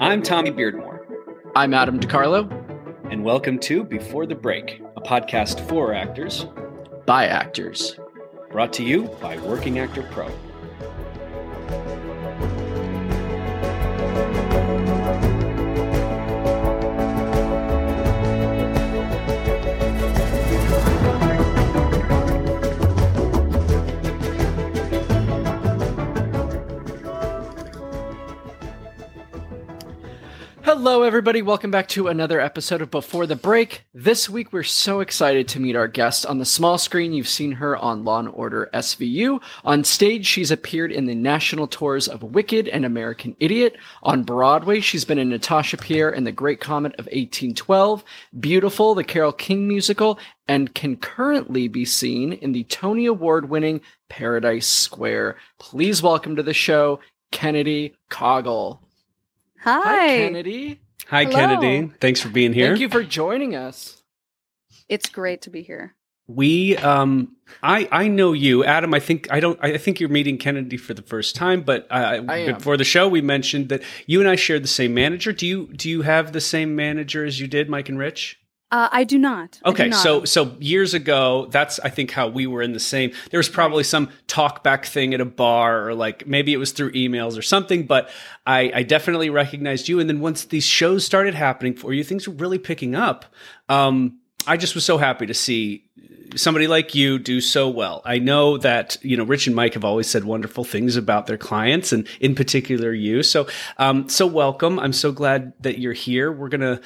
I'm Tommy Beardmore. I'm Adam DeCarlo. And welcome to Before the Break, a podcast for actors by actors. Brought to you by Working Actor Pro. Hello, everybody. Welcome back to another episode of Before the Break. This week, we're so excited to meet our guest. On the small screen, you've seen her on Law and Order SVU. On stage, she's appeared in the national tours of Wicked and American Idiot. On Broadway, she's been in Natasha Pierre and The Great Comet of 1812, Beautiful, the Carole King musical, and can currently be seen in the Tony Award winning Paradise Square. Please welcome to the show, Kennedy Caughell. Hi. Hi, Kennedy. Hi, Hello. Kennedy. Thanks for being here. Thank you for joining us. It's great to be here. We, um, I, I know you, Adam. I think I don't. I think you're meeting Kennedy for the first time. But uh, I before the show, we mentioned that you and I shared the same manager. Do you do you have the same manager as you did, Mike and Rich? Uh, I do not. I do Okay, not. so so years ago, that's I think how we were in the same. There was probably some talkback thing at a bar, or like maybe it was through emails or something. But I, I definitely recognized you. And then once these shows started happening for you, things were really picking up. Um, I just was so happy to see somebody like you do so well. I know that you know Rich and Mike have always said wonderful things about their clients, and in particular you. So um, so welcome. I'm so glad that you're here. We're gonna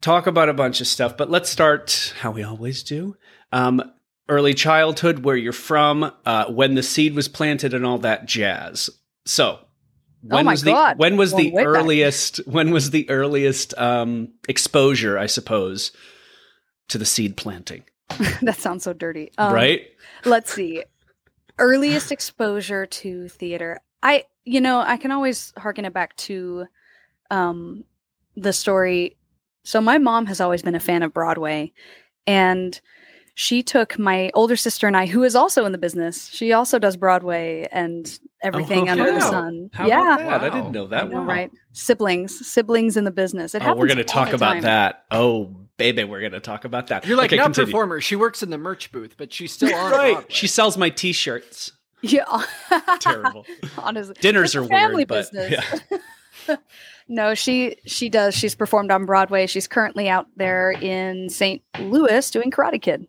talk about a bunch of stuff, but let's start how we always do. Um, early childhood, where you're from, uh, when the seed was planted, and all that jazz. So, when Oh was the God. when was the back. earliest when was the earliest um, exposure, I suppose, to the seed planting? that sounds so dirty. Um, right? Let's see. Earliest exposure to theater. I, you know, I can always harken it back to um, the story. So my mom has always been a fan of Broadway, and she took my older sister and I, who is also in the business. She also does Broadway and everything Oh, under the sun. How yeah, about that? I didn't know that. know, Wow. right? Siblings, siblings in the business. It Oh, happens we're going to talk about time. that. Oh, baby, we're going to talk about that. You're like okay, not continue. performer. She works in the merch booth, but she's still on. Right. Broadway. She sells my T-shirts. Yeah, Terrible. Honestly, Dinners It's are family weird, but business. yeah. no, she she does. She's performed on Broadway. She's currently out there in St. Louis doing Karate Kid.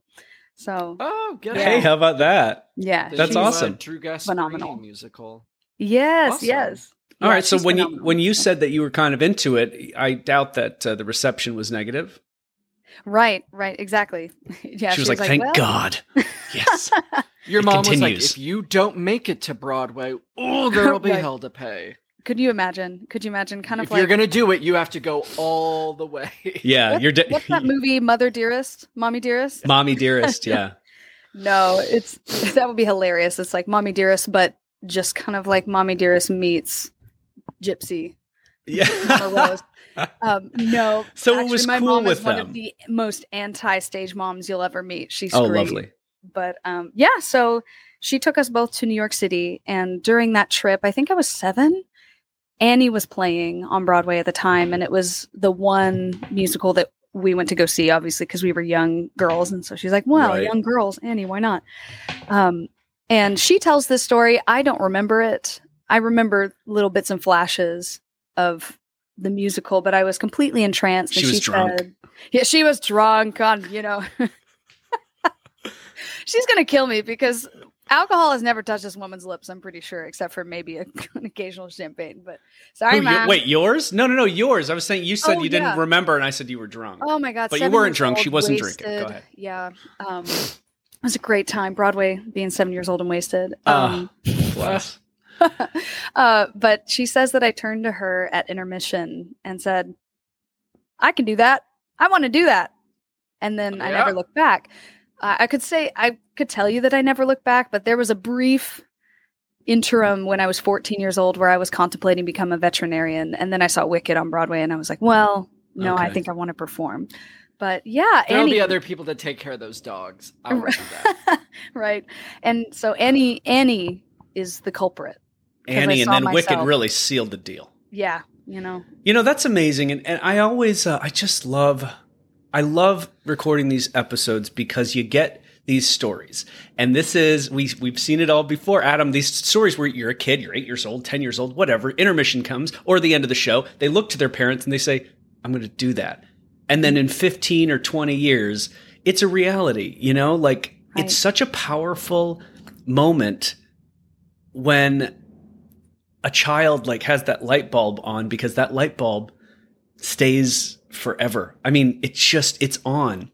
So Oh, good. Yeah. Hey, how about that? yeah, The That's she's- new, awesome. Drew Gasparini Phenomenal. musical. Yes, Awesome. yes. All Yeah, right. So she's when you when you said that you were kind of into it, I doubt that uh, the reception was negative. right, right, exactly. Yeah, she was like, "Thank well, God." Yes. Your It mom was like, if you don't make it to Broadway, oh, there will be Right. hell to pay. Could you imagine? Could you imagine? Kind of if like you're gonna do it, you have to go all the way. Yeah. What- you're de- what's that movie, Mother Dearest, Mommy Dearest? mommy dearest. Yeah. No, it's that would be hilarious. It's like Mommy Dearest, but just kind of like Mommy Dearest meets Gypsy. Mama Yeah. Rose. Um, no. So it was my cool mom with is one of the most anti-stage moms you'll ever meet. She's oh, great. lovely. But um, yeah, so she took us both to New York City, and during that trip, I think I was seven. Annie was playing on Broadway at the time, and it was the one musical that we went to go see, obviously, because we were young girls. And so she's like, "Well, Right. young girls, Annie, why not?" Um, and she tells this story. I don't remember it. I remember little bits and flashes of the musical, but I was completely entranced. She and was she drunk. Said, yeah, she was drunk on, you know. She's gonna kill me because alcohol has never touched this woman's lips. I'm pretty sure, except for maybe a, an occasional champagne. But sorry, Who, your- wait, yours? No, no, no, yours. I was saying you said Oh, you didn't remember, and I said you were drunk. Oh my god! But you weren't drunk. She wasn't drinking. Go ahead. Yeah, um, it was a great time. Broadway, being seven years old and wasted. Ah. Um, Bless. uh, but she says that I turned to her at intermission and said, "I can do that. I want to do that." And then I Yeah. never looked back. Uh, I could say I could tell you that I never looked back, but there was a brief interim when I was 14 years old where I was contemplating become a veterinarian, and then I saw Wicked on Broadway, and I was like, "Well, no, I think I want to perform." But yeah, There'll Annie, be other people to take care of those dogs. I will do that. right? And so Annie, Annie is the culprit. Annie and then Wicked really sealed the deal. Yeah, you know. You know, that's amazing. And, and I always, uh, I just love, I love recording these episodes because you get these stories. And this is, we, we've seen it all before, Adam, these stories where you're a kid, you're eight years old, 10 years old, whatever, intermission comes or the end of the show. They look to their parents and they say, I'm going to do that. And then in 15 or 20 years, it's a reality, you know, like Right. it's such a powerful moment when a child like has that light bulb on because that light bulb stays forever. I mean, it's just it's on.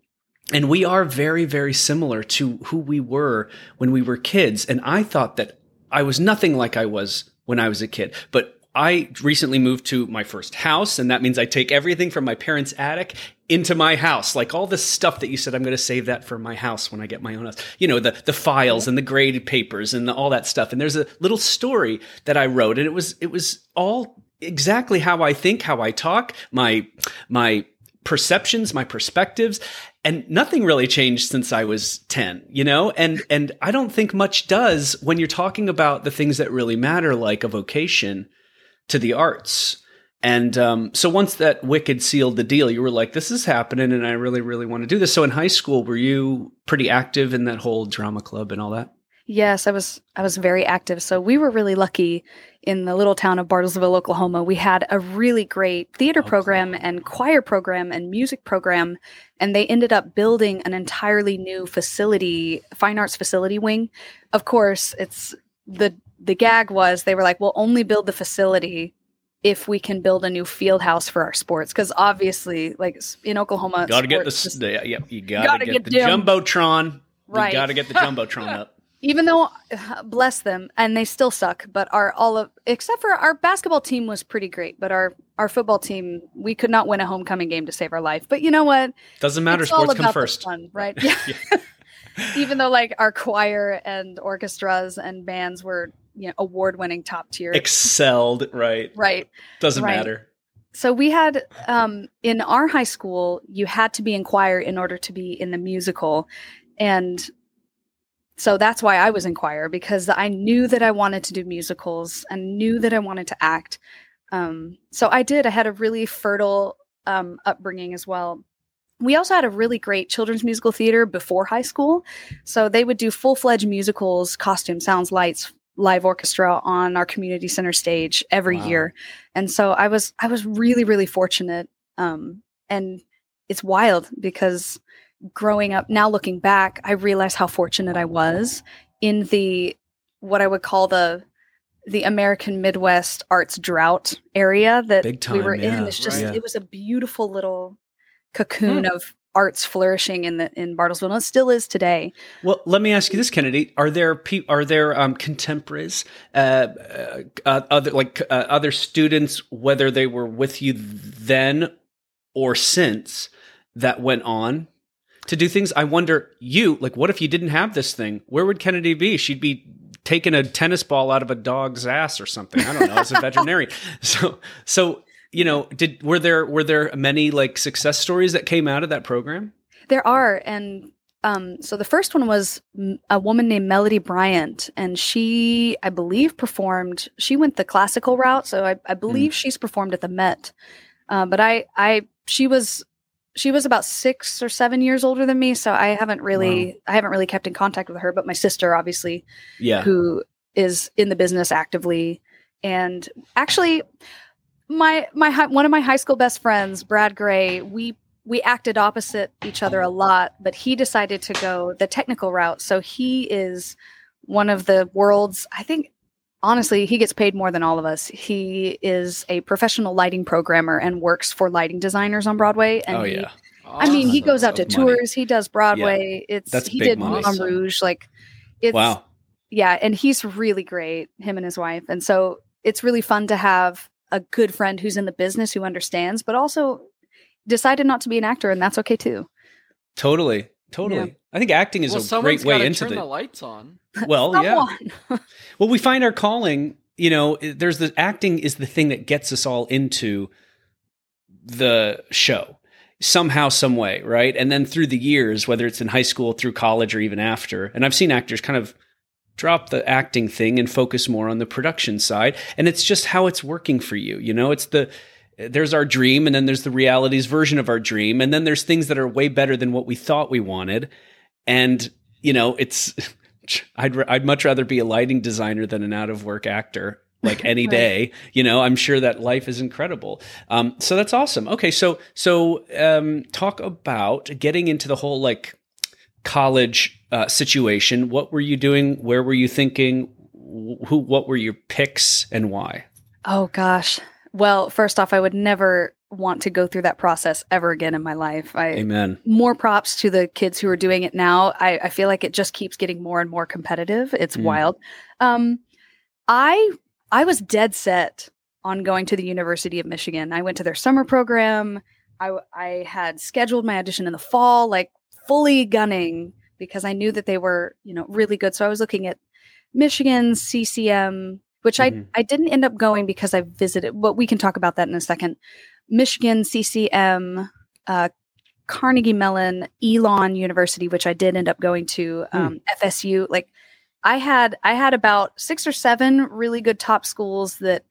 And we are very very similar to who we were when we were kids and I thought that I was nothing like I was when I was a kid. But I recently moved to my first house, and that means I take everything from my parents' attic into my house. Like all this stuff that you said, I'm going to save that for my house when I get my own house. You know, the, the files and the graded papers and the, all that stuff. And there's a little story that I wrote, and it was, it was all exactly how I think, how I talk, my, my perceptions, my perspectives, and nothing really changed since I was 10, you know? And and I don't think much does when you're talking about the things that really matter like a vocation to the arts. And um, so once that Wicked sealed the deal, you were like, this is happening and I really, really want to do this. So in high school, were you pretty active in that whole drama club and all that? Yes, I was I was very active. So we were really lucky in the little town of Bartlesville, Oklahoma. We had a really great theater program and choir program and music program and they ended up building an entirely new facility, fine arts facility wing. Of course, it's the the gag was they were like, "We'll only build the facility if we can build a new field house for our sports because obviously like in Oklahoma Got to get the, just- the yeah, you got to gotta get, get the jumbotron. Right. You got to get the jumbotron up. even though bless them and they still suck but our all of except for our basketball team was pretty great but our our football team we could not win a homecoming game to save our life but you know what Doesn't matter. it's Sports come first. fun, right yeah. even though like our choir and orchestras and bands were you know award winning top tier Excelled, right? right Doesn't Right. matter. so we had um, in our high school you had to be in choir in order to be in the musical and so that's why i was in choir because i knew that i wanted to do musicals and knew that i wanted to act. Um, so i did. I had a really fertile um, upbringing as well. We also had a really great children's musical theater before high school. So they would do full-fledged musicals costume sounds lights live orchestra on our community center stage every Wow. year. And so i was i was really really fortunate um and it's wild because growing up now looking back i realize how fortunate i was in the what i would call the the american midwest arts drought area that Big we time, were in it's just right. it was a beautiful little cocoon of arts flourishing in the in bartlesville and it still is today. Well, let me ask you this, Kennedy: Are there pe- are there um, contemporaries, uh, uh, uh, other like uh, other students, whether they were with you then or since, that went on to do things? I wonder, you like, what if you didn't have this thing? Where would Kennedy be? She'd be taking a tennis ball out of a dog's ass or something. I don't know. As a veterinarian, so so you know, did were there were there many like success stories that came out of that program? There are, and um, so the first one was a woman named Melody Bryant, and she, I believe, performed. She went the classical route, so I, I believe she's performed at the Met. Uh, but I, I, she was, she was about six or seven years older than me, so I haven't really, I haven't really kept in contact with her. But my sister, obviously, Yeah. who is in the business actively and actually my my one of my high school best friends brad gray we we acted opposite each other a lot but he decided to go the technical route so he is one of the world's i think honestly he gets paid more than all of us he is a professional lighting programmer and works for lighting designers on broadway and oh he- yeah. I mean, he goes out to money. tours. He does Broadway. It's That's he did money. Moulin Rouge. Like, it's Wow. yeah, and he's really great. Him and his wife, and so it's really fun to have a good friend who's in the business who understands, but also decided not to be an actor, and that's okay too. Totally. Totally. I think acting is well, a great way gotta into turn the, the lights on. Well, yeah. Well, we find our calling, you know, there's the acting is the thing that gets us all into the show. somehow, some way, right? And then through the years, whether it's in high school, through college, or even after, and I've seen actors kind of drop the acting thing and focus more on the production side. And it's just how it's working for you. You know, it's the there's our dream and then there's the reality's version of our dream and then there's things that are way better than what we thought we wanted. And you know it's i'd i'd much rather be a lighting designer than an out of work actor like any Right. day. You know i'm sure that life is incredible. Um, so that's awesome. Okay so so um, talk about getting into the whole like college uh, situation. What were you doing? Where were you thinking? Who what were your picks and why? Oh gosh. Well, first off, I would never want to go through that process ever again in my life. I amen more props to the kids who are doing it now. I, I feel like it just keeps getting more and more competitive. It's Mm. wild. Um, I I was dead set on going to the University of Michigan. I went to their summer program. I I had scheduled my audition in the fall, like fully gunning because I knew that they were you know really good. So I was looking at Michigan, CCM, which Mhm. I I didn't end up going because I visited. But we can talk about that in a second. Michigan, CCM, uh, Carnegie Mellon, Elon University, which I did end up going to, Hmm. um, FSU. Like, I had I had about six or seven really good top schools that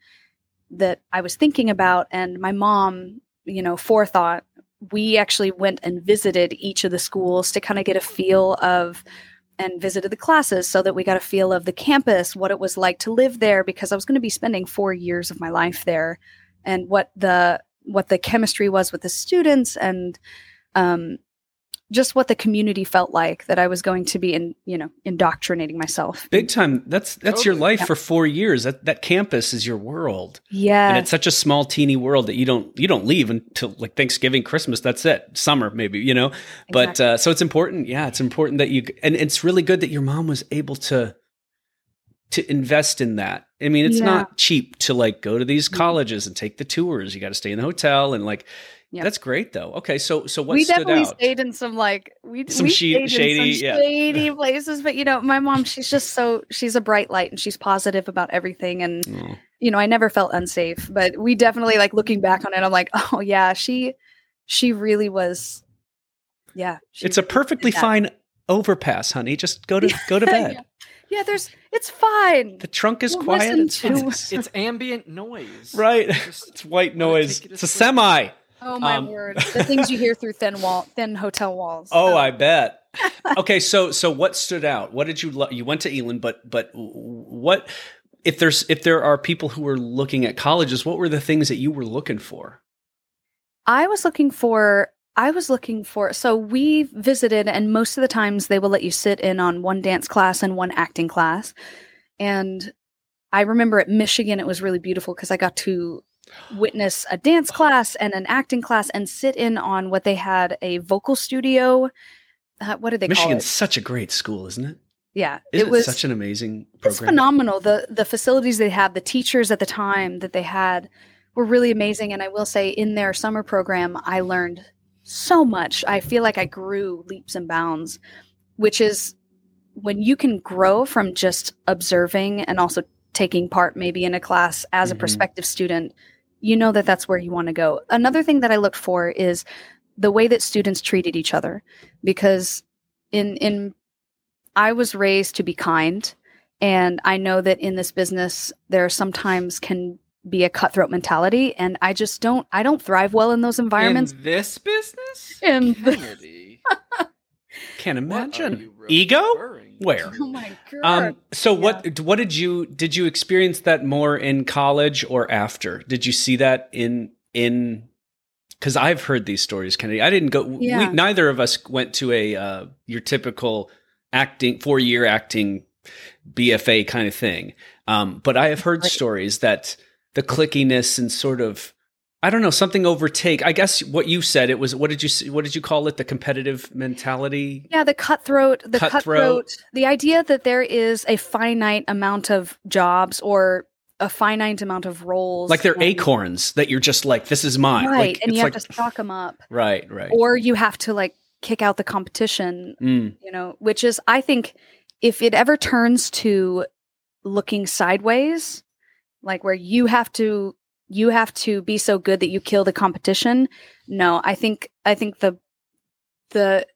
that I was thinking about, and my mom, you know, forethought. We actually went and visited each of the schools to kind of get a feel of and visited the classes so that we got a feel of the campus, what it was like to live there, because I was going to be spending four years of my life there, and what the what the chemistry was with the students, and um, just what the community felt like that I was going to be in, you know, indoctrinating myself. big time. That's that's your life Yeah. for four years. That that campus is your world. Yeah, and it's such a small teeny world that you don't you don't leave until like thanksgiving christmas. That's it. Summer maybe you know? But uh, so it's important. Yeah it's important that you and it's really good that your mom was able to to invest in that. I mean it's Yeah. not cheap to like go to these Mhm. colleges and take the tours. You got to stay in the hotel and like Yeah. that's great though okay so so what we stood definitely out stayed in some like we Some we she- stayed in shady- some yeah. shady places, but you know, my mom, she's just so she's a bright light and she's positive about everything, and Oh. you know, I never felt unsafe, but we definitely like looking back on it, I'm like, oh yeah, she she really was, yeah, she it's a perfectly fine overpass honey just go to go to bed yeah. yeah, there's it's fine. the trunk is We'll quiet it's. It's, it's ambient noise. right Just- it's white noise it it's a sleep. semi Oh my Um, word, the things you hear through thin wall, thin hotel walls. Oh, I bet. okay, so so what stood out? What did you lo- you went to Elon, but but what if there's if there are people who are looking at colleges, what were the things that you were looking for? I was looking for I was looking for so we visited and most of the times they will let you sit in on one dance class and one acting class. And I remember at Michigan it was really beautiful because I got to witness a dance class and an acting class and sit in on what they had a vocal studio. Uh, what did they call Michigan's it? such a great school, isn't it? Yeah, Isn't it was such an amazing it's program? phenomenal. The the facilities they had, the teachers at the time that they had were really amazing. And I will say in their summer program, I learned so much. I feel like I grew leaps and bounds, which is when you can grow from just observing and also taking part maybe in a class as a Mhm. prospective student, you know that that's where you want to go. Another thing that I looked for is the way that students treated each other because in in I was raised to be kind and I know that in this business there sometimes can be a cutthroat mentality and I just don't I don't thrive well in those environments. In this business? In the- Kennedy. Can't imagine. Ego? Where? to? oh my god. Um, so what what did you did you experience that more in college or after? Did you see that in in because I've heard these stories, Kennedy. I didn't go. Yeah. We, neither of us went to a uh, your typical acting four year acting BFA kind of thing. Um, but I have heard Right. stories that the clickiness and sort of I don't know something overtake. I guess what you said it was. What did you what did you call it? The competitive mentality. Yeah, the cutthroat, the Cutthroat. cutthroat, the idea that there is a finite amount of jobs or a finite amount of roles, Like they're and- acorns that you're just like, this is mine. right? Like, and you have like, to stock them up, Right, right. or you have to like kick out the competition. Mm, You know, which is, I think, if it ever turns to looking sideways, like where you have to you have to be so good that you kill the competition. No, I think I think the the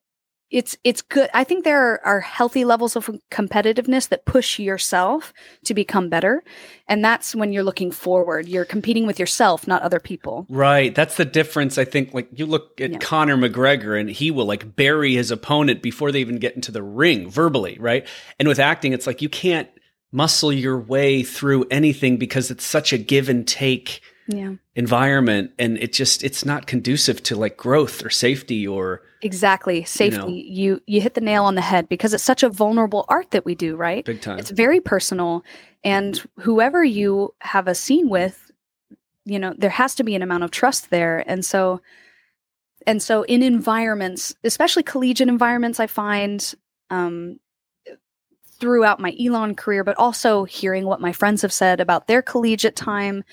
it's it's good. I think there are, are, healthy levels of competitiveness that push yourself to become better, and that's when you're looking forward. You're competing with yourself, not other people. Right. That's the difference. I think. Like you look at yeah. Conor McGregor, and he will like bury his opponent before they even get into the ring verbally, right? And with acting, it's like you can't muscle your way through anything because it's such a give and take yeah. environment. And it just it's not conducive to like growth or safety or exactly. safety. you, know, you you hit the nail on the head because it's such a vulnerable art that we do right? Big time. It's very personal. And whoever you have a scene with you know there has to be an amount of trust there. And so and so in environments especially collegiate environments i find um throughout my elon career but also hearing what my friends have said about their collegiate time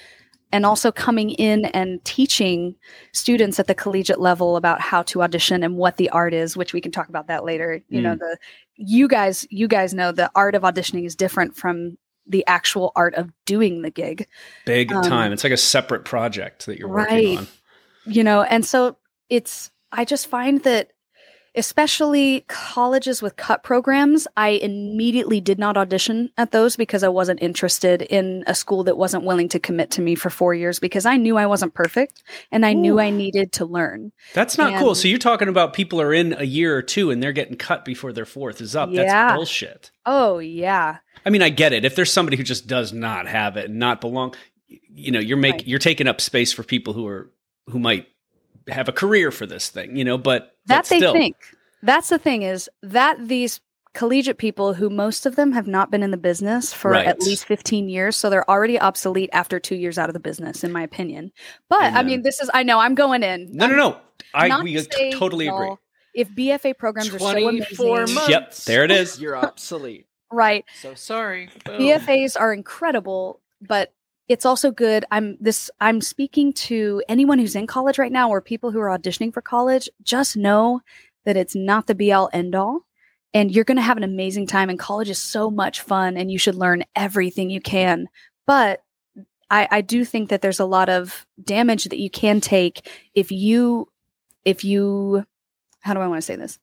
and also coming in and teaching students at the collegiate level about how to audition and what the art is which we can talk about that later you mm. know the you guys you guys know the art of auditioning is different from the actual art of doing the gig big um, time it's like a separate project that you're right. working on you know and so it's i just find that especially colleges with cut programs, I immediately did not audition at those because I wasn't interested in a school that wasn't willing to commit to me for four years because I knew I wasn't perfect and I Ooh. knew I needed to learn. That's not and, cool. So you're talking about people are in a year or two and they're getting cut before their fourth is up. Yeah. That's bullshit. Oh, yeah. I mean, I get it. If there's somebody who just does not have it and not belong, you know, you're making right. you're taking up space for people who are who might have a career for this thing, you know, but that but they think. That's the thing is that these collegiate people who most of them have not been in the business for right. at least 15 years so they're already obsolete after 2 years out of the business in my opinion. But Amen. I mean this is I know I'm going in. No, no, no. I we to totally agree. If BFA programs are so amazing. Months, yep, there it is. You're obsolete. right. So sorry. Boom. BFAs are incredible, but it's also good i'm this i'm speaking to anyone who's in college right now or people who are auditioning for college just know that it's not the be all end all. And you're going to have an amazing time and college is so much fun and you should learn everything you can. But I, I do think that there's a lot of damage that you can take if you if you how do i want to say this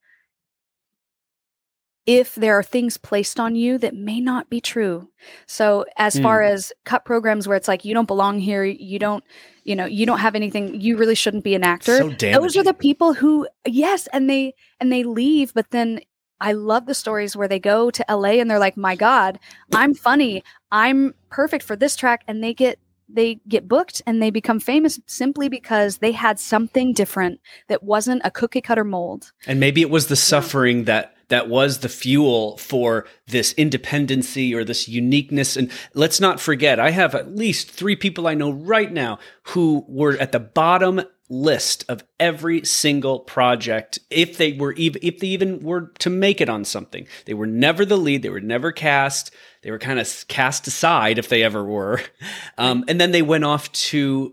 if there are things placed on you that may not be true. So as mm. far as cut programs where it's like you don't belong here, you don't, you know, you don't have anything, you really shouldn't be an actor. So Those are the people who yes, and they and they leave, but then I love the stories where they go to LA and they're like, "My god, I'm funny. I'm perfect for this track." And they get they get booked and they become famous simply because they had something different that wasn't a cookie cutter mold. And maybe it was the suffering that that was the fuel for this independency or this uniqueness. And let's not forget, I have at least three people I know right now who were at the bottom list of every single project if they were even if they even were to make it on something. They were never the lead. They were never cast. They were kind of cast aside if they ever were. Um, and then they went off to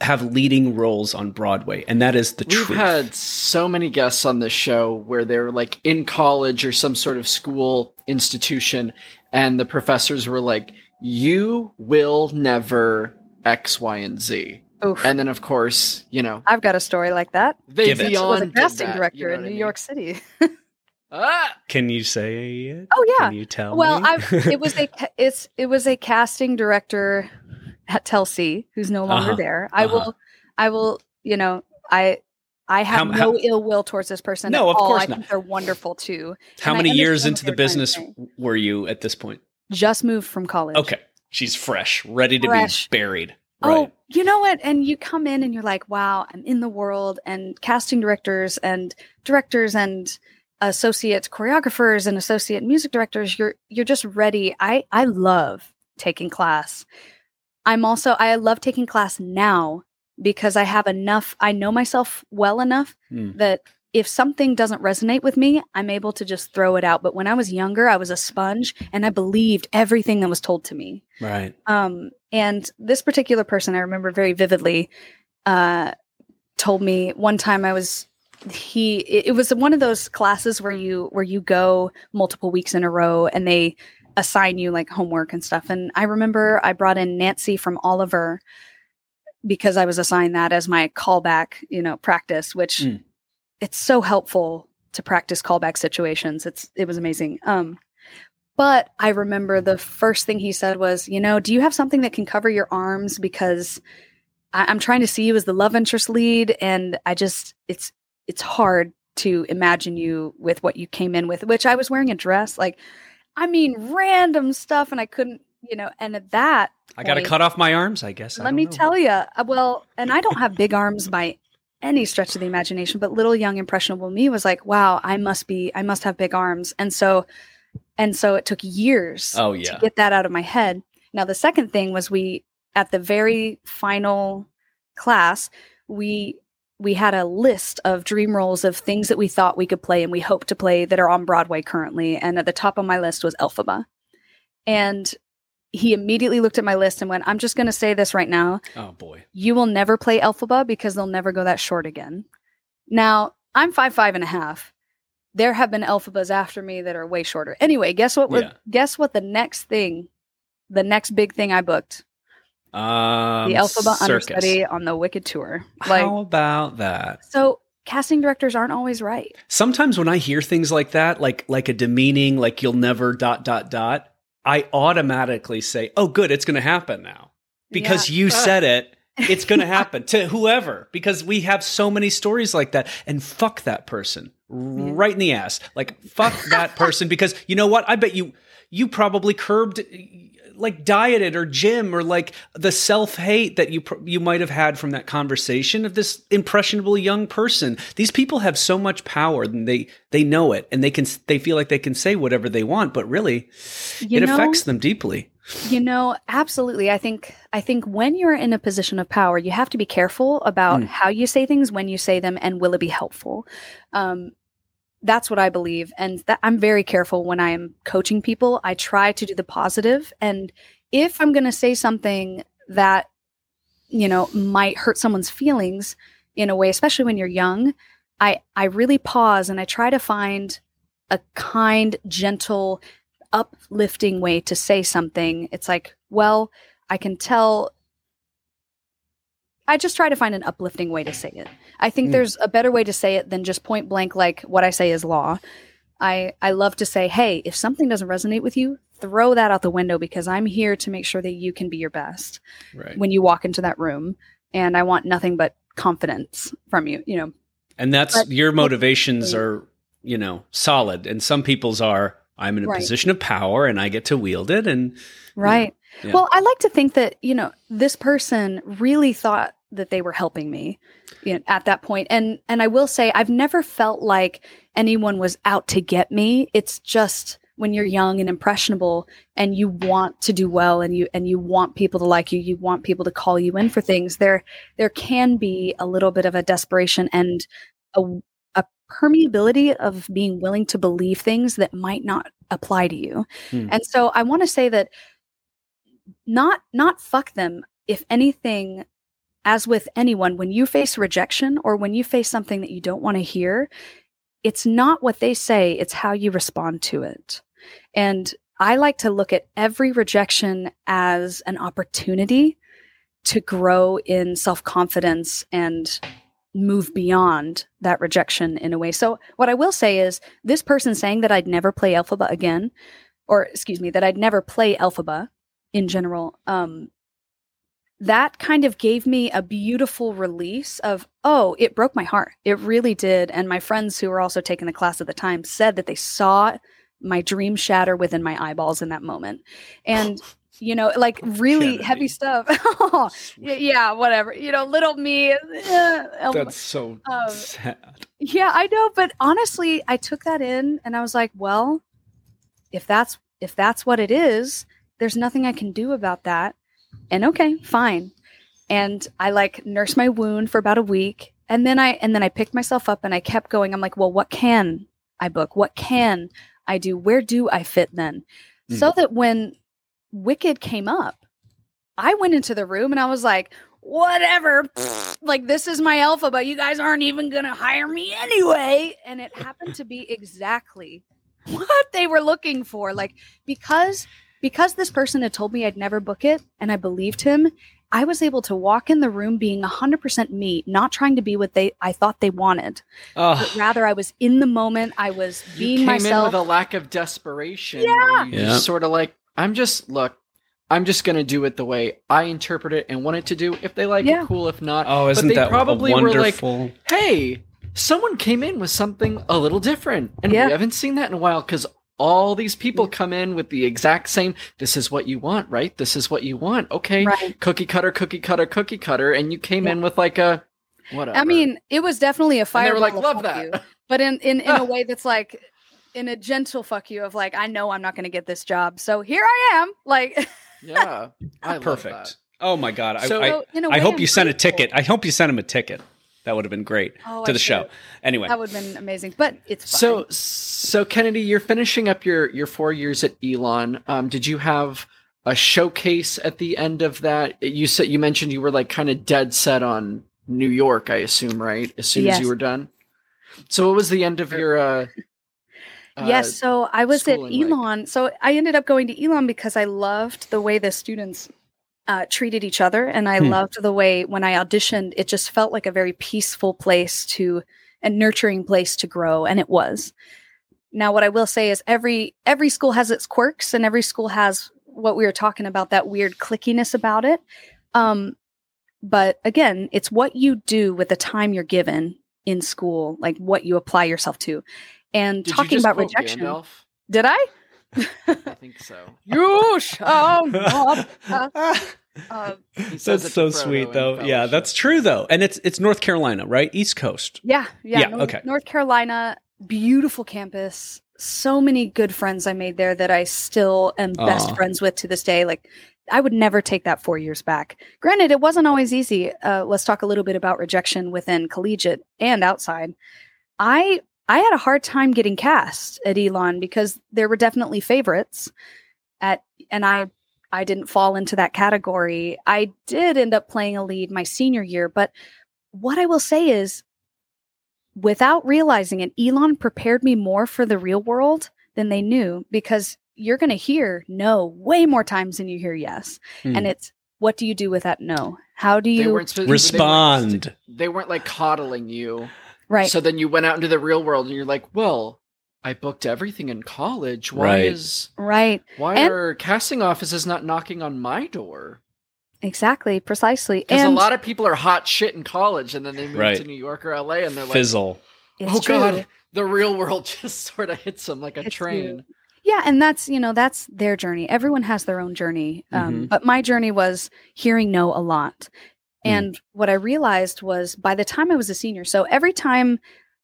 have leading roles on Broadway, and that is the We've truth. We've had so many guests on this show where they're like in college or some sort of school institution, and the professors were like, "You will never X, Y, and Z." Oof. And then, of course, you know, I've got a story like that. They Give beyond was a casting that, director you know in New mean? York City. ah! Can you say it? Oh yeah. Can you tell well, me? Well, it was a it's it was a casting director at Telsey, who's no longer uh-huh. there. I uh-huh. will, I will, you know, I, I have how, no how, ill will towards this person. No, of all. course I not. think they're wonderful too. How many years into the business were you at this point? Just moved from college. Okay, she's fresh, ready to fresh. be buried. Oh, right. Oh, you know what? And you come in and you're like, wow, I'm in the world, and casting directors and directors and associate choreographers and associate music directors. You're you're just ready. I I love taking class I'm also, I love taking class now because I have enough, I know myself well enough mm. that if something doesn't resonate with me, I'm able to just throw it out. But when I was younger, I was a sponge and I believed everything that was told to me. Right. Um, and this particular person I remember very vividly uh, told me one time I was he it, it was one of those classes where you where you go multiple weeks in a row and they assign you like homework and stuff. And I remember I brought in Nancy from Oliver because I was assigned that as my callback, you know, practice, which Mm. it's so helpful to practice callback situations. It's it was amazing. Um, but I remember the first thing he said was, you know, do you have something that can cover your arms because I- I'm trying to see you as the love interest lead, and I just it's it's hard to imagine you with what you came in with, which I was wearing a dress, like I mean, random stuff, and I couldn't, you know, and at that I got to cut off my arms, I guess. I let me know. tell you. Uh, well, and I don't have big arms by any stretch of the imagination, but little young impressionable me was like, wow, I must be, I must have big arms. And so, and so it took years Oh yeah, to get that out of my head. Now, the second thing was we, at the very final class, we, we had a list of dream roles of things that we thought we could play and we hope to play that are on Broadway currently. And at the top of my list was Elphaba. And he immediately looked at my list and went, I'm just going to say this right now. Oh boy. You will never play Elphaba because they'll never go that short again. Now, I'm five, five and a half. There have been Elphabas after me that are way shorter. Anyway, guess what? Yeah. Guess what the next thing, the next big thing I booked? Um, the Elphaba circus. understudy on the Wicked tour. Like, How about that? so casting directors aren't always right. Sometimes when I hear things like that, like like a demeaning, like you'll never dot dot dot, I automatically say, "Oh, good, it's going to happen now," because you said it. It's going to happen to whoever because we have so many stories like that. And fuck that person right in the ass. Like fuck that person because you know what? I bet you you probably curbed like dieted or gym or like the self hate that you you might have had from that conversation of this impressionable young person. These people have so much power and they they know it and they can they feel like they can say whatever they want, but really You it know, affects them deeply. You know, absolutely. I think I think when you're in a position of power, you have to be careful about Mm. how you say things, when you say them, and will it be helpful. Um, that's what I believe, and I'm very careful when I am coaching people. I try to do the positive, and if I'm going to say something that you know might hurt someone's feelings in a way, especially when you're young, I I really pause and I try to find a kind, gentle uplifting way to say something. It's like, well, I can tell. I just try to find an uplifting way to say it. I think Mm. there's a better way to say it than just point blank, like what I say is law. I, I love to say, hey, if something doesn't resonate with you, throw that out the window because I'm here to make sure that you can be your best Right. when you walk into that room. And I want nothing but confidence from you, you know. And that's But- your motivations are, you know, solid. And some people's are, I'm in a Right. position of power and I get to wield it. And Right. Yeah. Well, I like to think that, you know, this person really thought that they were helping me you know, at that point. And and I will say I've never felt like anyone was out to get me. It's just when you're young and impressionable and you want to do well and you and you want people to like you, you want people to call you in for things, there there can be a little bit of a desperation and a a permeability of being willing to believe things that might not apply to you. Hmm. And so I want to say that not not fuck them if anything as with anyone when you face rejection or when you face something that you don't want to hear it's not what they say it's how you respond to it. And i like to look at every rejection as an opportunity to grow in self-confidence and move beyond that rejection in a way. So what i will say is this person saying that i'd never play Elphaba again or excuse me that i'd never play Elphaba in general um that kind of gave me a beautiful release of oh it broke my heart. It really did. And my friends who were also taking the class at the time said that they saw my dream shatter within my eyeballs in that moment. And you know like really Kennedy. heavy stuff. Y- yeah whatever. You know little me eh, that's so um, sad. yeah, I know, but honestly, I took that in and I was like, well, if that's if that's what it is, there's nothing I can do about that. And okay, fine. And I like nursed my wound for about a week and then I and then I picked myself up and I kept going. I'm like, well, what can I book? What can I do? Where do I fit then? Hmm. So that when Wicked came up, I went into the room and I was like, whatever. like this is my alpha, but you guys aren't even gonna hire me anyway. And it happened to be exactly what they were looking for. Like because because this person had told me I'd never book it and I believed him, I was able to walk in the room being 100% me, not trying to be what they I thought they wanted, Oh, but rather I was in the moment. I was you being came myself. in with a lack of desperation. Yeah. you Yeah. just sort of like, I'm just look, I'm just gonna do it the way I interpret it and want it to do. If they like Yeah. it, cool. If not, oh, isn't they that probably a were like, wonderful? hey, someone came in with something a little different, and Yeah. we haven't seen that in a while because all these people come in with the exact same. This is what you want, right? This is what you want. Okay, Right. cookie cutter, cookie cutter, cookie cutter, and you came Yeah. in with like a whatever. I mean, it was definitely a fire. they were like, love that. but in in in a way that's like in a gentle fuck you of like I know I'm not going to get this job, so here I am. Like, yeah, I love Perfect. that. Oh my god! I, So- I, so in a I way, hope I'm you sent a ticket. I hope you sent him a ticket. That would have been great Oh, to I the show. Anyway, That would have been amazing, but it's fine. So, so Kennedy, you're finishing up your your four years at Elon. Um, did you have a showcase at the end of that? You said you mentioned you were like kind of dead set on New York. I assume, right? As soon as you were done. So, what was the end of your? Uh, uh, yes, so I was at schooling like? Elon. So I ended up going to Elon because I loved the way the students uh, treated each other, and I Hmm. loved the way when I auditioned, it just felt like a very peaceful place to a nurturing place to grow, and it was. Now, what I will say is every every school has its quirks, and every school has what we were talking about that weird clickiness about it. Um, but again, it's what you do with the time you're given in school, like what you apply yourself to. And Did you talking just about quote rejection, Gandalf? did I? I think so. You shall not. Uh, He that's so sweet, in though. Yeah, that's true, though, and it's it's North Carolina, right? East Coast. yeah, yeah. Yeah, North, okay. North Carolina, beautiful campus. So many good friends I made there that I still am best Aw. friends with to this day. Like, I would never take that four years back. Granted, it wasn't always easy. Uh, let's talk a little bit about rejection within collegiate and outside. I I had a hard time getting cast at Elon because there were definitely favorites at and I I didn't fall into that category. I did end up playing a lead my senior year, but what I will say is without realizing it, Elon prepared me more for the real world than they knew because you're going to hear no way more times than you hear yes. Hmm. And it's what do you do with that no? How do They you weren't Respond. They weren't, they weren't like coddling you. Right? So then you went out into the real world and you're like, well, I booked everything in college. Why Right. is right. why And- are casting offices not knocking on my door? Exactly, precisely. Because a lot of people are hot shit in college and then they move Right. to New York or LA and they're like, Fizzle. it's oh true. god, the real world just sort of hits them like a It's train. Yeah, and that's you know that's their journey. Everyone has their own journey, um, Mhm. but my journey was hearing no a lot. Mm. And what I realized was by the time I was a senior, so every time,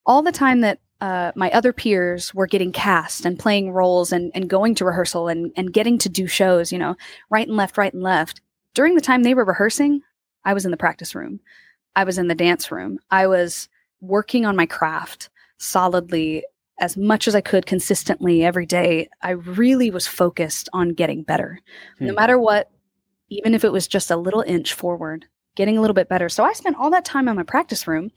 all the time that uh, my other peers were getting cast and playing roles and, and going to rehearsal and, and getting to do shows, you know, right and left, right and left. During the time they were rehearsing, I was in the practice room. I was in the dance room. I was working on my craft solidly as much as I could consistently every day. I really was focused on getting better. No Hmm. matter what, even if it was just a little inch forward, getting a little bit better. So I spent all that time in my practice room.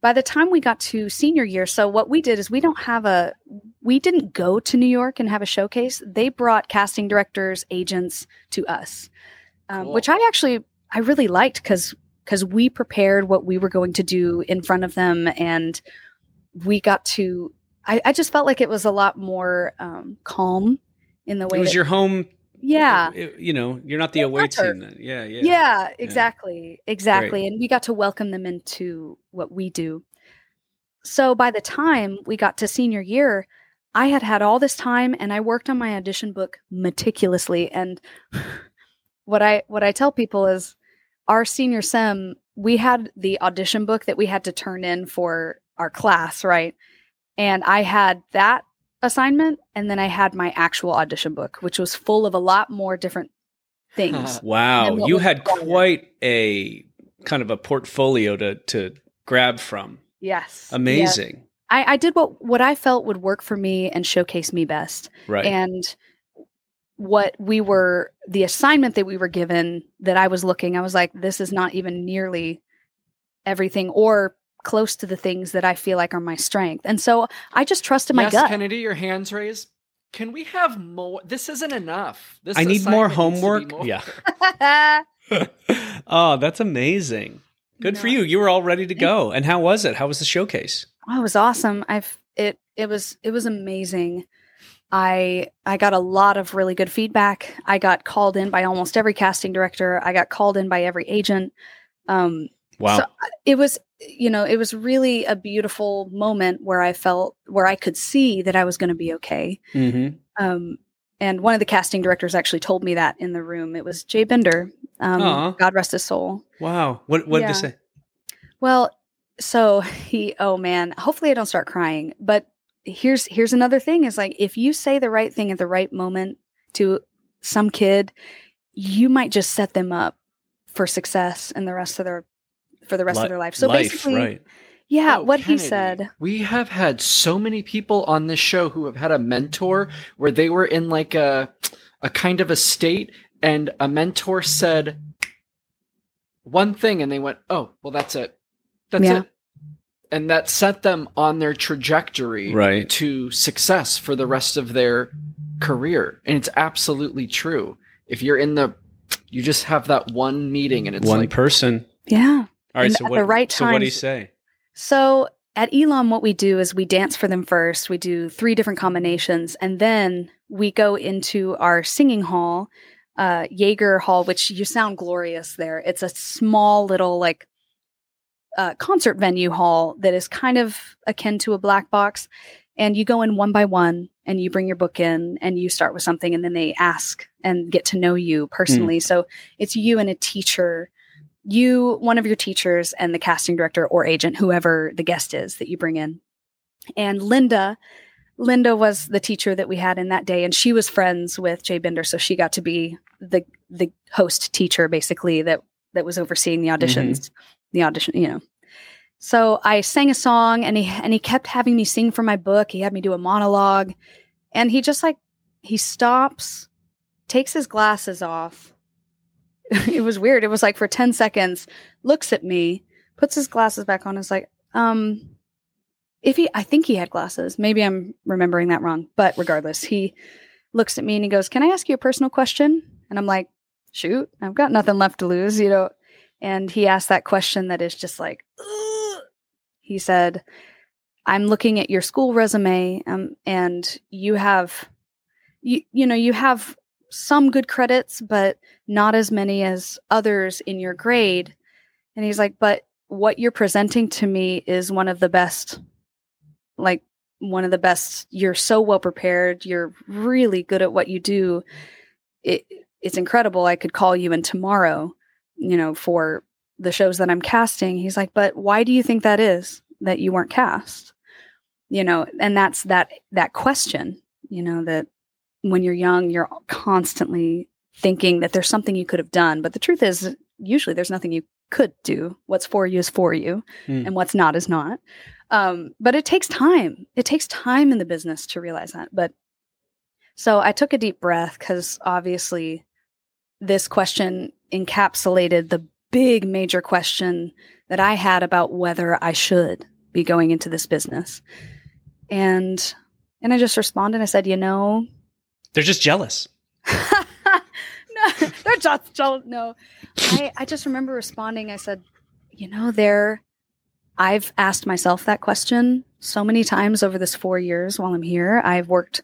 By the time we got to senior year, so what we did is we don't have a, we didn't go to New York and have a showcase. They brought casting directors, agents to us, um, Cool. which I actually, I really liked because because we prepared what we were going to do in front of them and we got to I, I just felt like it was a lot more um, calm in the way It was that- your home. Yeah it- you know, you're not the Yeah, away team. Then. Yeah, yeah. yeah, exactly exactly and we got to welcome them into what we do so by the time we got to senior year i had had all this time and i worked on my audition book meticulously and what i what i tell people is our senior sem we had the audition book that we had to turn in for our class right and i had that assignment and then i had my actual audition book which was full of a lot more different things Wow, you had quite a kind of a portfolio to to grab from. yes Yes. Amazing. I, I did what what I felt would work for me and showcase me best. Right. And what we were the assignment that we were given that I was looking, I was like, this is not even nearly everything or close to the things that I feel like are my strength. And so I just trusted my yes, gut. Kennedy, your hands raised. Can we have more? This isn't enough. This is I need more assignment needs to be homework. more. Yeah. oh, that's amazing. Good for you. You were all ready to go. And how was it? How was the showcase? Oh, it was awesome. I've it it was it was amazing. I I got a lot of really good feedback. I got called in by almost every casting director. I got called in by every agent. Um, Wow. So it was, you know, it was really a beautiful moment where I felt where I could see that I was going to be okay. mm-hmm. Um, and one of the casting directors actually told me that in the room. It was Jay Binder. Um, God rest his soul. Wow. What what did Yeah. they say? Well, so he, oh man, hopefully I don't start crying. But here's here's another thing: is like if you say the right thing at the right moment to some kid, you might just set them up for success in the rest of their for the rest Li- of their life. So Life, basically, right. yeah, Oh, what he said. We have had so many people on this show who have had a mentor where they were in like a a kind of a state and a mentor said one thing and they went, "Oh, well that's it. That's Yeah. it." And that set them on their trajectory Right. to success for the rest of their career. And it's absolutely true. If you're in the you just have that one meeting and it's One like person. Yeah. All right. And So at what, the right so what do you say? So at Elon, what we do is we dance for them first. We do three different combinations, and then we go into our singing hall, uh, Yeager Hall, which you sound glorious there. It's a small little like uh, concert venue hall that is kind of akin to a black box. And you go in one by one, and you bring your book in, and you start with something, and then they ask and get to know you personally. So it's you and a teacher you one of your teachers and the casting director or agent whoever the guest is that you bring in. And linda linda was the teacher that we had in that day and she was friends with jay binder so she got to be the the host teacher basically that that was overseeing the mm-hmm. auditions the audition you know. So i sang a song and he and he kept having me sing from my book. He had me do a monologue and he just like he stops takes his glasses off it was weird. It was like for 10 seconds, looks at me, puts his glasses back on, is like, um, if he, I think he had glasses. Maybe I'm remembering that wrong, but regardless, he looks at me and he goes, Can I ask you a personal question? And I'm like, Shoot, I've got nothing left to lose, you know? And he asked that question that is just like, "Ugh." he said, I'm looking at your school resume, um, and you have, you, you know, you have some good credits, but not as many as others in your grade. And he's like, but what you're presenting to me is one of the best, like one of the best. You're so well prepared. You're really good at what you do. It, it's incredible. I could call you in tomorrow, you know, for the shows that I'm casting. He's like, but why do you think that is that you weren't cast? You know, and that's that that question, you know, that when you're young, you're constantly thinking that there's something you could have done. But the truth is, usually there's nothing you could do. What's for you is for you, Hmm. and what's not is not. Um, but it takes time. It takes time in the business to realize that. But so I took a deep breath because obviously this question encapsulated the big major question that I had about whether I should be going into this business. And and I just responded. I said, you know, They're just jealous. no, they're just jealous. No, I, I just remember responding. I said, you know, there, I've asked myself that question so many times over this four years while I'm here. I've worked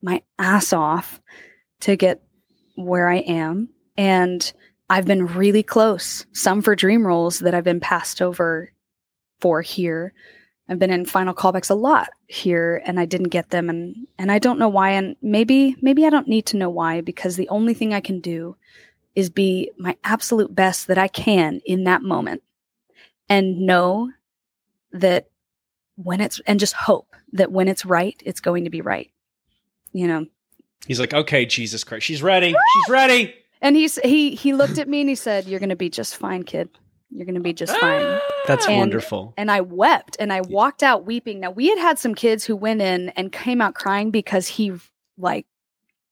my ass off to get where I am. And I've been really close, some for dream roles that I've been passed over for here. I've been in final callbacks a lot here and I didn't get them and and I don't know why and maybe maybe I don't need to know why because the only thing I can do is be my absolute best that I can in that moment and know that when it's and just hope that when it's right it's going to be right. You know. He's like, okay, Jesus Christ, she's ready. She's ready. And he's he he looked at me and he said, "You're going to be just fine, kid. You're going to be just fine." That's And- wonderful. and I wept and I walked out weeping. Now we had had some kids who went in and came out crying because he like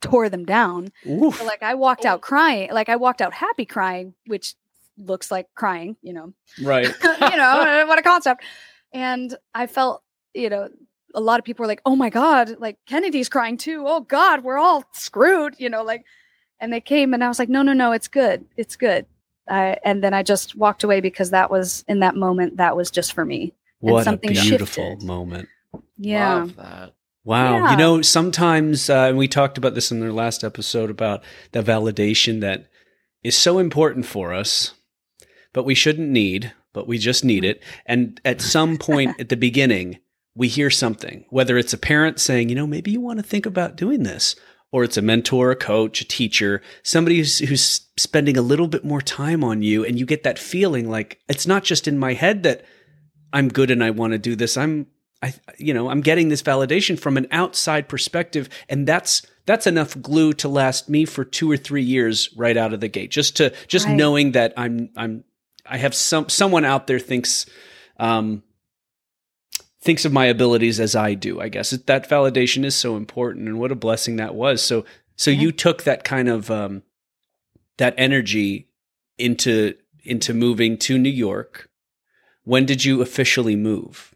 tore them down. So, like I walked out oh. crying, like I walked out happy crying, which looks like crying, you know. Right. you know, uh, what a concept. And I felt, you know, a lot of people were like, "Oh my god, like Kennedy's crying too. Oh god, we're all screwed," you know, like and they came and I was like, "No, no, no, it's good. It's good. I, and then I just walked away because that was in that moment that was just for me. And What a beautiful shifted. moment. Yeah. Love that. Wow. Yeah. You know, sometimes, uh, and we talked about this in our last episode about the validation that is so important for us, but we shouldn't need, but we just need it. And at some point at the beginning, we hear something, whether it's a parent saying, you know, maybe you want to think about doing this, or it's a mentor, a coach, a teacher, somebody who's, who's spending a little bit more time on you. And you get that feeling like it's not just in my head that I'm good and I want to do this. I'm I you know, I'm getting this validation from an outside perspective and that's that's enough glue to last me for 2 or 3 years right out of the gate. Just to just Right. knowing that I'm I'm I have some someone out there thinks um thinks of my abilities as I do, I guess. That validation is so important and what a blessing that was. So so Yeah. you took that kind of um that energy into into moving to New York. When did you officially move?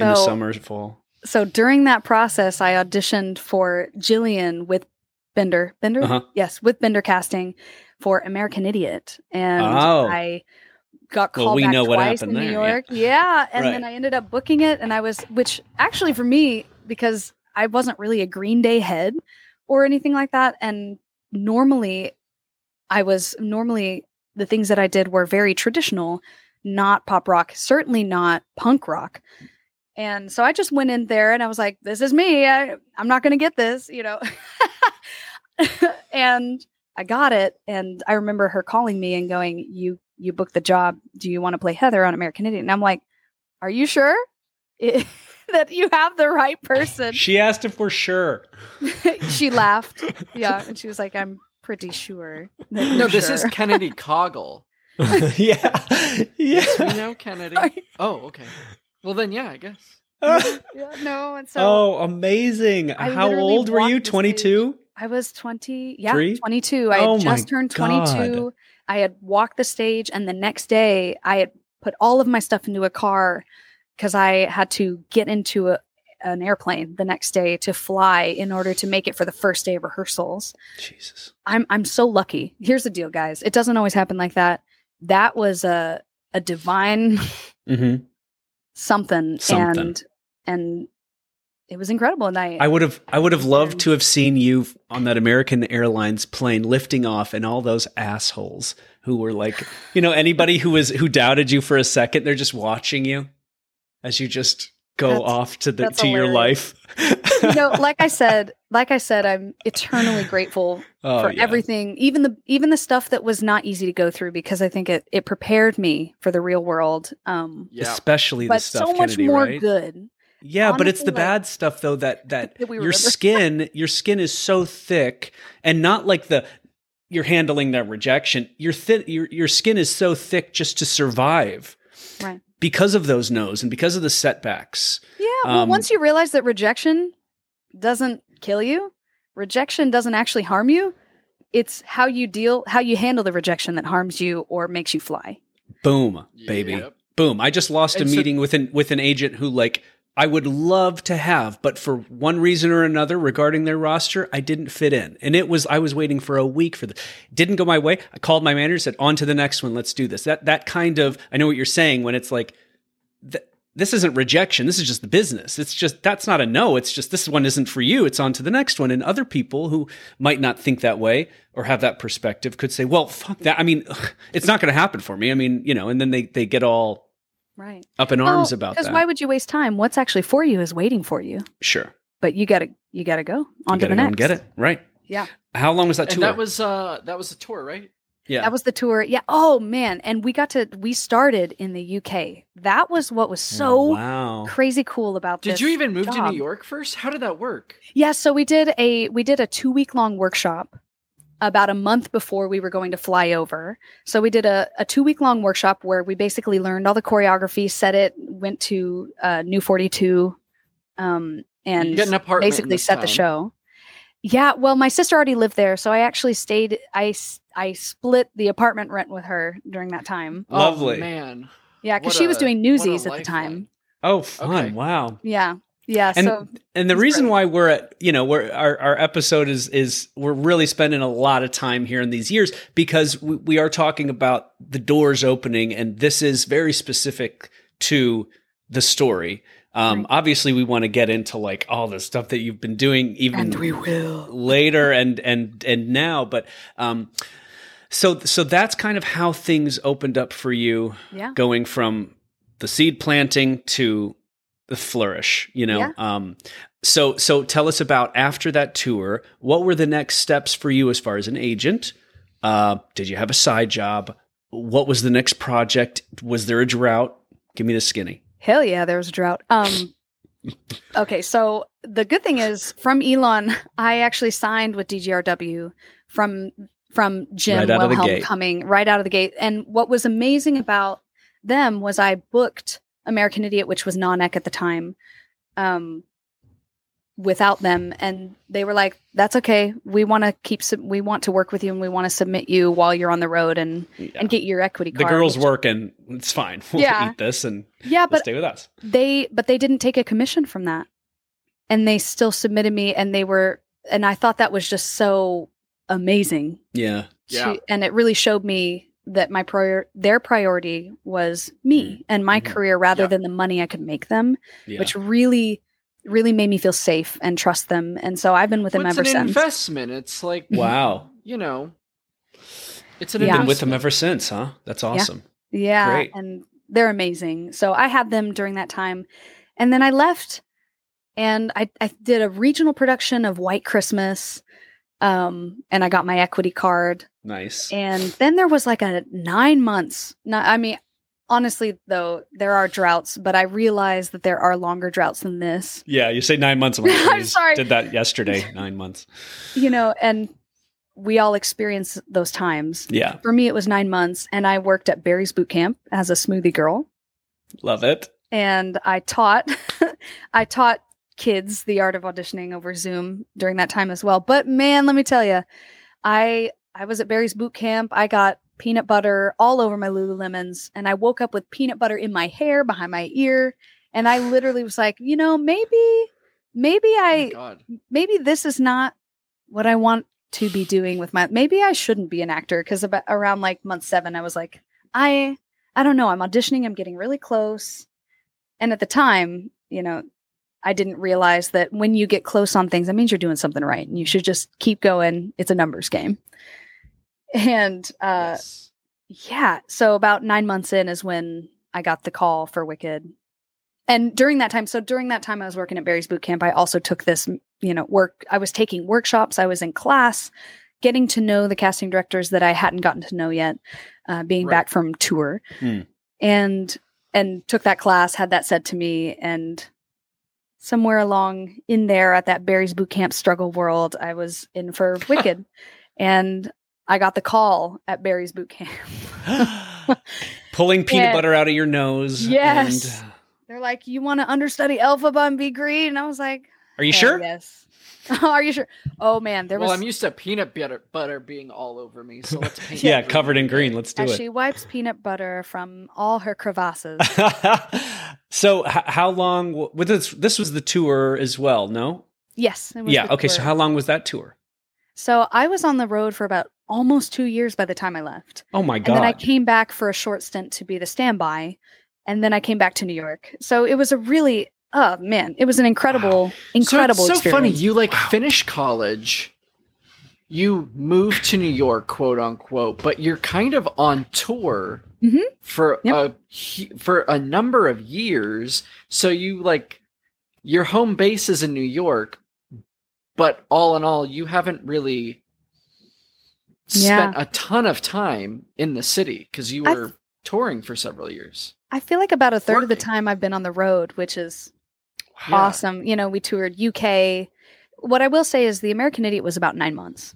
in the summer, fall. so during that process, I auditioned for Jillian with Binder. Binder, Uh-huh. yes, with Binder casting for American Idiot, and Oh. I got Well, called we back know what twice happened in New there, yeah. York. Yeah, and then I ended up booking it, and I was, which actually for me because I wasn't really a Green Day head or anything like that, and normally I was normally the things that I did were very traditional, not pop rock, certainly not punk rock. And so I just went in there and I was like, this is me. I, I'm not going to get this, you know. and I got it. And I remember her calling me and going, you, you booked the job. Do you want to play Heather on American Idiot? And I'm like, are you sure I- that you have the right person? She asked if we're sure. she laughed. Yeah. And she was like, I'm pretty sure. No, you're this is. Kennedy Caughell. yeah. Yes, we Yeah. know Kennedy. Sorry. Oh, okay. Well, then, yeah, I guess. yeah, no. And so oh, amazing. I How old were you? 22? I was 20. Yeah, Three? 22. I Oh my just turned 22. I had walked the stage, and the next day, I had put all of my stuff into a car because I had to get into a, an airplane the next day to fly in order to make it for the first day of rehearsals. Jesus. I'm I'm so lucky. Here's the deal, guys. It doesn't always happen like that. That was a a divine hmm something, Something. and and it was incredible. And I, I would have I would have loved to have seen you on that American Airlines plane lifting off and all those assholes who were like, you know, anybody who was who doubted you for a second, they're just watching you as you just go That's- off to the that's to your life. you know, like I said, like I said, I'm eternally grateful Oh, for yeah. everything, even the even the stuff that was not easy to go through because I think it it prepared me for the real world. Um, Yeah. Especially the but stuff so much Kennedy, more right? good. Yeah, but it's the like- bad stuff though that that That we your skin, your skin is so thick, and not like the you're handling that rejection. Your thin, your your skin is so thick just to survive, Right. Because of those no's and because of the setbacks. Yeah. Well, Um, once you realize that rejection doesn't kill you, rejection doesn't actually harm you. It's how you deal, how you handle the rejection that harms you or makes you fly. Boom, baby, Yep. boom. I just lost a so- meeting with an with an agent who like I would love to have, but for one reason or another regarding their roster, I didn't fit in. And it was I was waiting for a week for the didn't go my way. I called my manager, said, on to the next one, let's do this. That that kind of I know what you're saying when it's like th- this isn't rejection. This is just the business. It's just that's not a no. It's just this one isn't for you. It's on to the next one. And other people who might not think that way or have that perspective could say, "Well, fuck that. I mean, it's not going to happen for me." I mean, you know, and then they they get all Right. up in arms about Because why would you waste time? What's actually for you is waiting for you. sure, But you gotta you gotta go on you to gotta the go next. and get it right. Yeah. How long was that And tour? that was uh that was a tour, right? yeah. That was the tour. Yeah. Oh man. And we got to we started in the UK. That was what was so Oh, wow. crazy cool about Did this you even move to. New York first? How did that work? Yeah, so we did a we did a two week long workshop about a month before we were going to fly over. So we did a, a two week long workshop where we basically learned all the choreography, set it, went to uh, New Forty Two, um, and an basically this set the show. Yeah, well, my sister already lived there, so I actually stayed. I I split the apartment rent with her during that time. Lovely. Oh, man. Yeah, because What she was doing Newsies at the lifeline. time. Oh, fun. Okay. Wow. Yeah. Yeah. And so and the reason why we're at you know we're our, our episode is is we're really spending a lot of time here in these years because we, we are talking about the doors opening and this is very specific to the story. Um, Right. Obviously, we want to get into like all the stuff that you've been doing even and we will. later and and and now, but um, so so that's kind of how things opened up for you Yeah. going from the seed planting to flourish you know Yeah. um so so tell us about after that tour what were the next steps for you as far as an agent uh did you have a side job what was the next project was there a drought give me the skinny Hell yeah, there was a drought. Um Okay, so the good thing is from Elon, I actually signed with DGRW from from Jim Right out of the Wilhelm gate. coming right out of the gate. And what was amazing about them was I booked American Idiot, which was non-ec at the time, um, without them, and they were like, "That's okay. We want to keep. Sub- we want to work with you, and we want to submit you while you're on the road and Yeah. and get your equity the girls which- and it's fine we'll Yeah. eat this and yeah, but, but stay with us they but they didn't take a commission from that and they still submitted me and they were and i thought that was just so amazing yeah Yeah. and it really showed me that my prior their priority was me and my Mhm. career rather Yeah. than the money i could make them yeah which really really made me feel safe and trust them and so i've been with them Well, it's ever an since investment. It's like wow you know, it's an Yeah. been with them ever since huh that's awesome Yeah, Great. and they're amazing. So I had them during that time, and then I left, and I I did a regional production of White Christmas, um, and I got my equity card, nice and then there was like a nine months. Not, I mean, honestly though, there are droughts, but I realized that there are longer droughts than this. Yeah, you say nine months. I'm, like, I'm sorry. Did that yesterday? Nine months. You know, and we all experience those times. Yeah, For me, it was nine months, and I worked at Barry's Boot Camp as a smoothie girl. love it. and I taught I taught kids the art of auditioning over Zoom during that time as well. But man, let me tell you, I I was at Barry's boot camp. I got peanut butter all over my Lululemons, and I woke up with peanut butter in my hair, behind my ear, and I literally was like, you know, maybe maybe Oh I God. maybe this is not what I want to be doing with my maybe I shouldn't be an actor. Because about around like month 7 I was like I I don't know. I'm auditioning. I'm getting really close. And at the time you know I didn't realize that when you get close on things that means you're doing something right and you should just keep going. It's a numbers game and uh Yes. yeah. So about nine months in is when I got the call for Wicked. And during that time, so during that time I was working at Barry's Boot Camp, I also took this, you know, work. I was taking workshops, I was in class, getting to know the casting directors that I hadn't gotten to know yet, uh, being Right. back from tour. Hmm. And and took that class, had that said to me, and somewhere along in there at that Barry's Boot Camp struggle world, I was in for Wicked. and I got the call at Barry's Boot Camp. Pulling peanut Yeah. butter out of your nose. Yes. and- They're like, you want to understudy Elphaba and be green? And I was like, are you "Hell sure? Yes. Are you sure? Oh man, there well, was I'm used to peanut butter butter being all over me, so let's paint Yeah, covered in green. Let's do as it. she wipes peanut butter from all her crevasses. so, h- how long? w- With this, this was the tour as well. No. yes. it was Yeah. the Okay. So, how long was that tour? So I was on the road for about almost two years by the time I left, Oh my god! and then I came back for a short stint to be the standby, and then I came back to New York. So it was a really, oh man, it was an incredible, incredible So, it's so funny. You like finish college, you move to New York, quote unquote, but you're kind of on tour Mhm. for Yep. a for a number of years. So you like your home base is in New York, but all in all, you haven't really spent a ton of time in the city because you were touring for several years. I feel like about a third of the time I've been on the road, which is Yeah. awesome. You know, we toured UK. What I will say is the American Idiot was about nine months.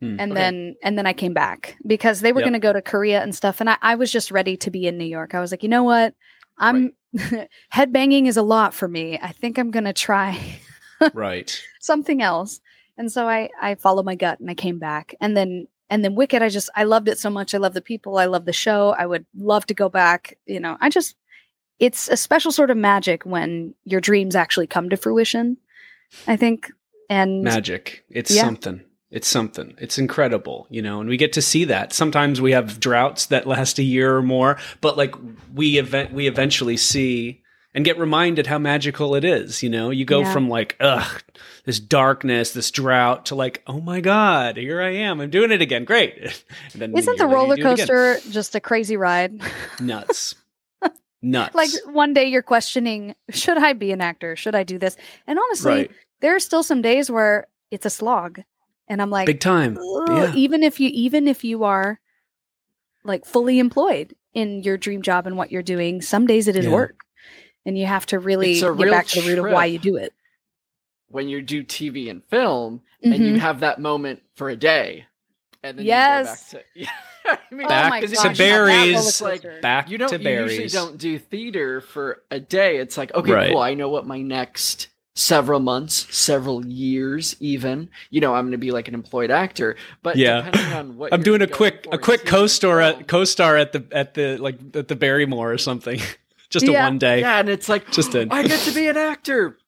Hmm. And Okay. then and then I came back because they were Yep. gonna go to Korea and stuff. And I, I was just ready to be in New York. I was like, you know what? I'm headbanging is a lot for me. I think I'm gonna try right. something else. And so I I followed my gut and I came back. And then and then Wicked, I just I loved it so much. I love the people. I love the show. I would love to go back. You know, I just it's a special sort of magic when your dreams actually come to fruition. I think, and Magic. It's Yeah. something. It's something. It's incredible, you know, and we get to see that. Sometimes we have droughts that last a year or more, but like we event we eventually see and get reminded how magical it is, you know. You go Yeah. from like ugh, this darkness, this drought to like, "Oh my god, here I am. I'm doing it again. Great." And then isn't the roller do it again. coaster just a crazy ride? nuts? nuts. like one day you're questioning, should I be an actor? Should I do this? And honestly, right. there are still some days where it's a slog, and I'm like, Big time. Yeah. even if you even if you are like fully employed in your dream job and what you're doing, some days it is Yeah. work, and you have to really It's a get real back to the root of why you do it. when you do TV and film, and you Mhm. have that moment for a day, and then yes. you go back to. Yeah, I mean, Back oh my to gosh, Barry's. Like. Back you don't to you Barry's. usually don't do theater for a day. It's like okay, Right. cool. I know what my next several months, several years, even. You know, I'm going to be like an employed actor. But Yeah. depending on what I'm you're doing a quick a quick co-star at co-star at the at the like at the Barrymore or something. Just a one day. Yeah, and it's like Just a- I get to be an actor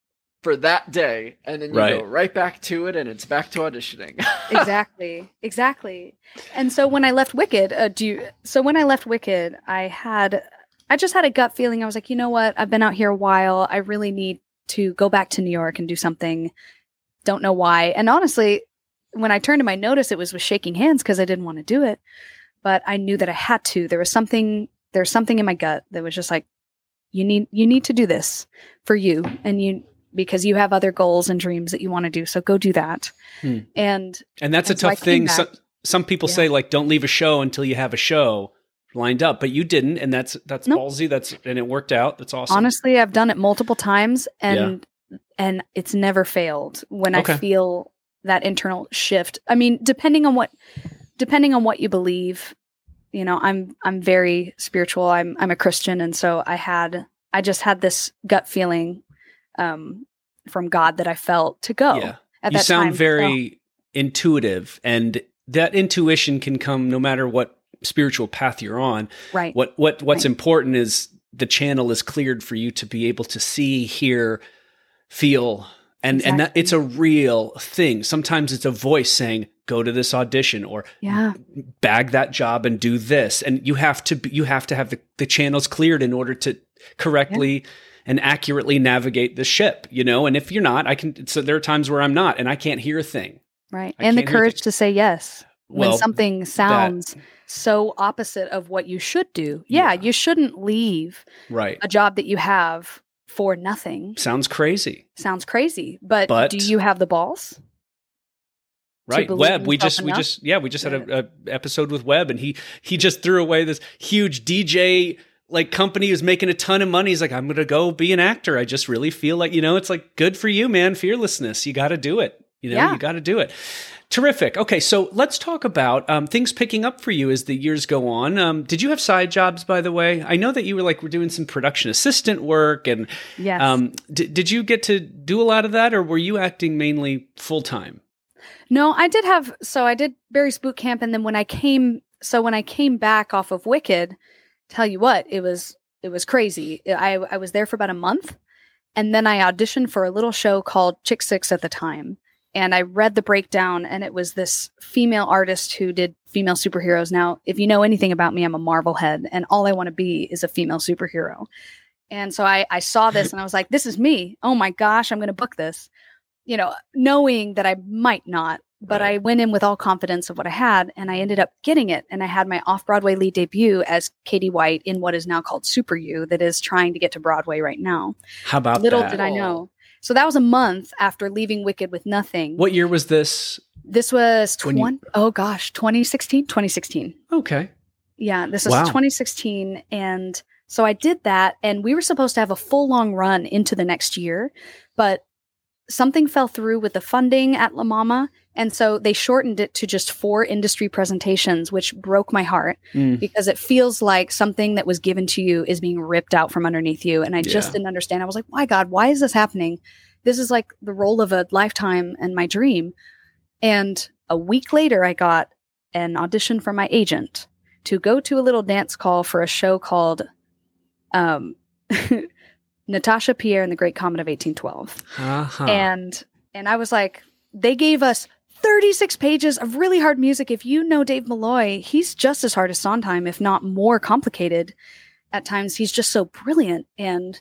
for that day, and then you Right. go right. back to it, and it's back to auditioning. exactly. Exactly. And so when i left wicked uh, do you so when i left wicked i had i just had a gut feeling. I was like you know what? I've been out here a while. I really need to go back to new york and do something. Don't know why. And honestly when i turned to my notice it was with shaking hands because i didn't want to do it. But i knew that i had to. There was something there's something in my gut that was just like you need you need to do this for you and you because you have other goals and dreams that you want to do so go do that Hmm. and And that's a so tough thing. Some, back. some people Yeah. say like don't leave a show until you have a show lined up, but you didn't and that's that's Nope. ballsy. That's and it worked out. That's awesome. honestly i've done it multiple times and and it's never failed when Okay. i feel that internal shift i mean depending on what depending on what you believe you know i'm i'm very spiritual i'm i'm a christian and so i had i just had this gut feeling um from god that i felt to go yeah. at You that sound time. very intuitive and that intuition can come no matter what spiritual path you're on. Right What what what's Right. important is the channel is cleared for you to be able to see, hear, feel and and that it's a real thing. Sometimes it's a voice saying go to this audition or yeah. bag that job and do this. And you have to you have to have the, the channels cleared in order to correctly and accurately navigate the ship you know? And if you're not i can so there are times where i'm not and i can't hear a thing. Right. I and the courage to say yes when something sounds so opposite of what you should do. Yeah, Yeah. you shouldn't leave right. a job that you have for nothing. Sounds crazy. Sounds crazy. But, But- do you have the balls right. webb we just we just yeah we just had a, a episode with webb and he he just threw away this huge dj like company who's making a ton of money. He's like i'm gonna go be an actor. I just really feel like you know it's like good for you man. Fearlessness. You gotta do it. You know Yeah. you gotta do it. Terrific. Okay so let's talk about um, things picking up for you as the years go on. Um, did you have side jobs by the way? I know that you were like were doing some production assistant work and yes. um, did, did you get to do a lot of that or were you acting mainly full-time no i did have so i did barry's boot camp and then when i came so when i came back off of wicked tell you what it was it was crazy. I i was there for about a month and then i auditioned for a little show called Chix 6 at the time and i read the breakdown and it was this female artist who did female superheroes. Now if you know anything about me i'm a marvel head and all i want to be is a female superhero. And so i i saw this and i was like this is me. Oh my gosh i'm going to book this you know knowing that i might not but Right. i went in with all confidence of what i had and i ended up getting it and i had my off-broadway lead debut as katie white in what is now called super you that is trying to get to broadway right now. How about little that? did i know. So that was a month after leaving wicked with nothing. What year was this? This was When you- 20 oh gosh 2016 2016 okay. Yeah this was Wow. 2016 and so i did that and we were supposed to have a full long run into the next year but something fell through with the funding at la mama and so they shortened it to just four industry presentations which broke my heart Mm. because it feels like something that was given to you is being ripped out from underneath you and i just didn't understand. I was like why god why is this happening? This is like the role of a lifetime and my dream. And a week later i got an audition from my agent to go to a little dance call for a show called um Natasha Pierre and the Great Comet of 1812. Uh-huh. And and I was like, they gave us 36 pages of really hard music. If you know Dave Malloy, he's just as hard as Sondheim, if not more complicated. At times, he's just so brilliant. And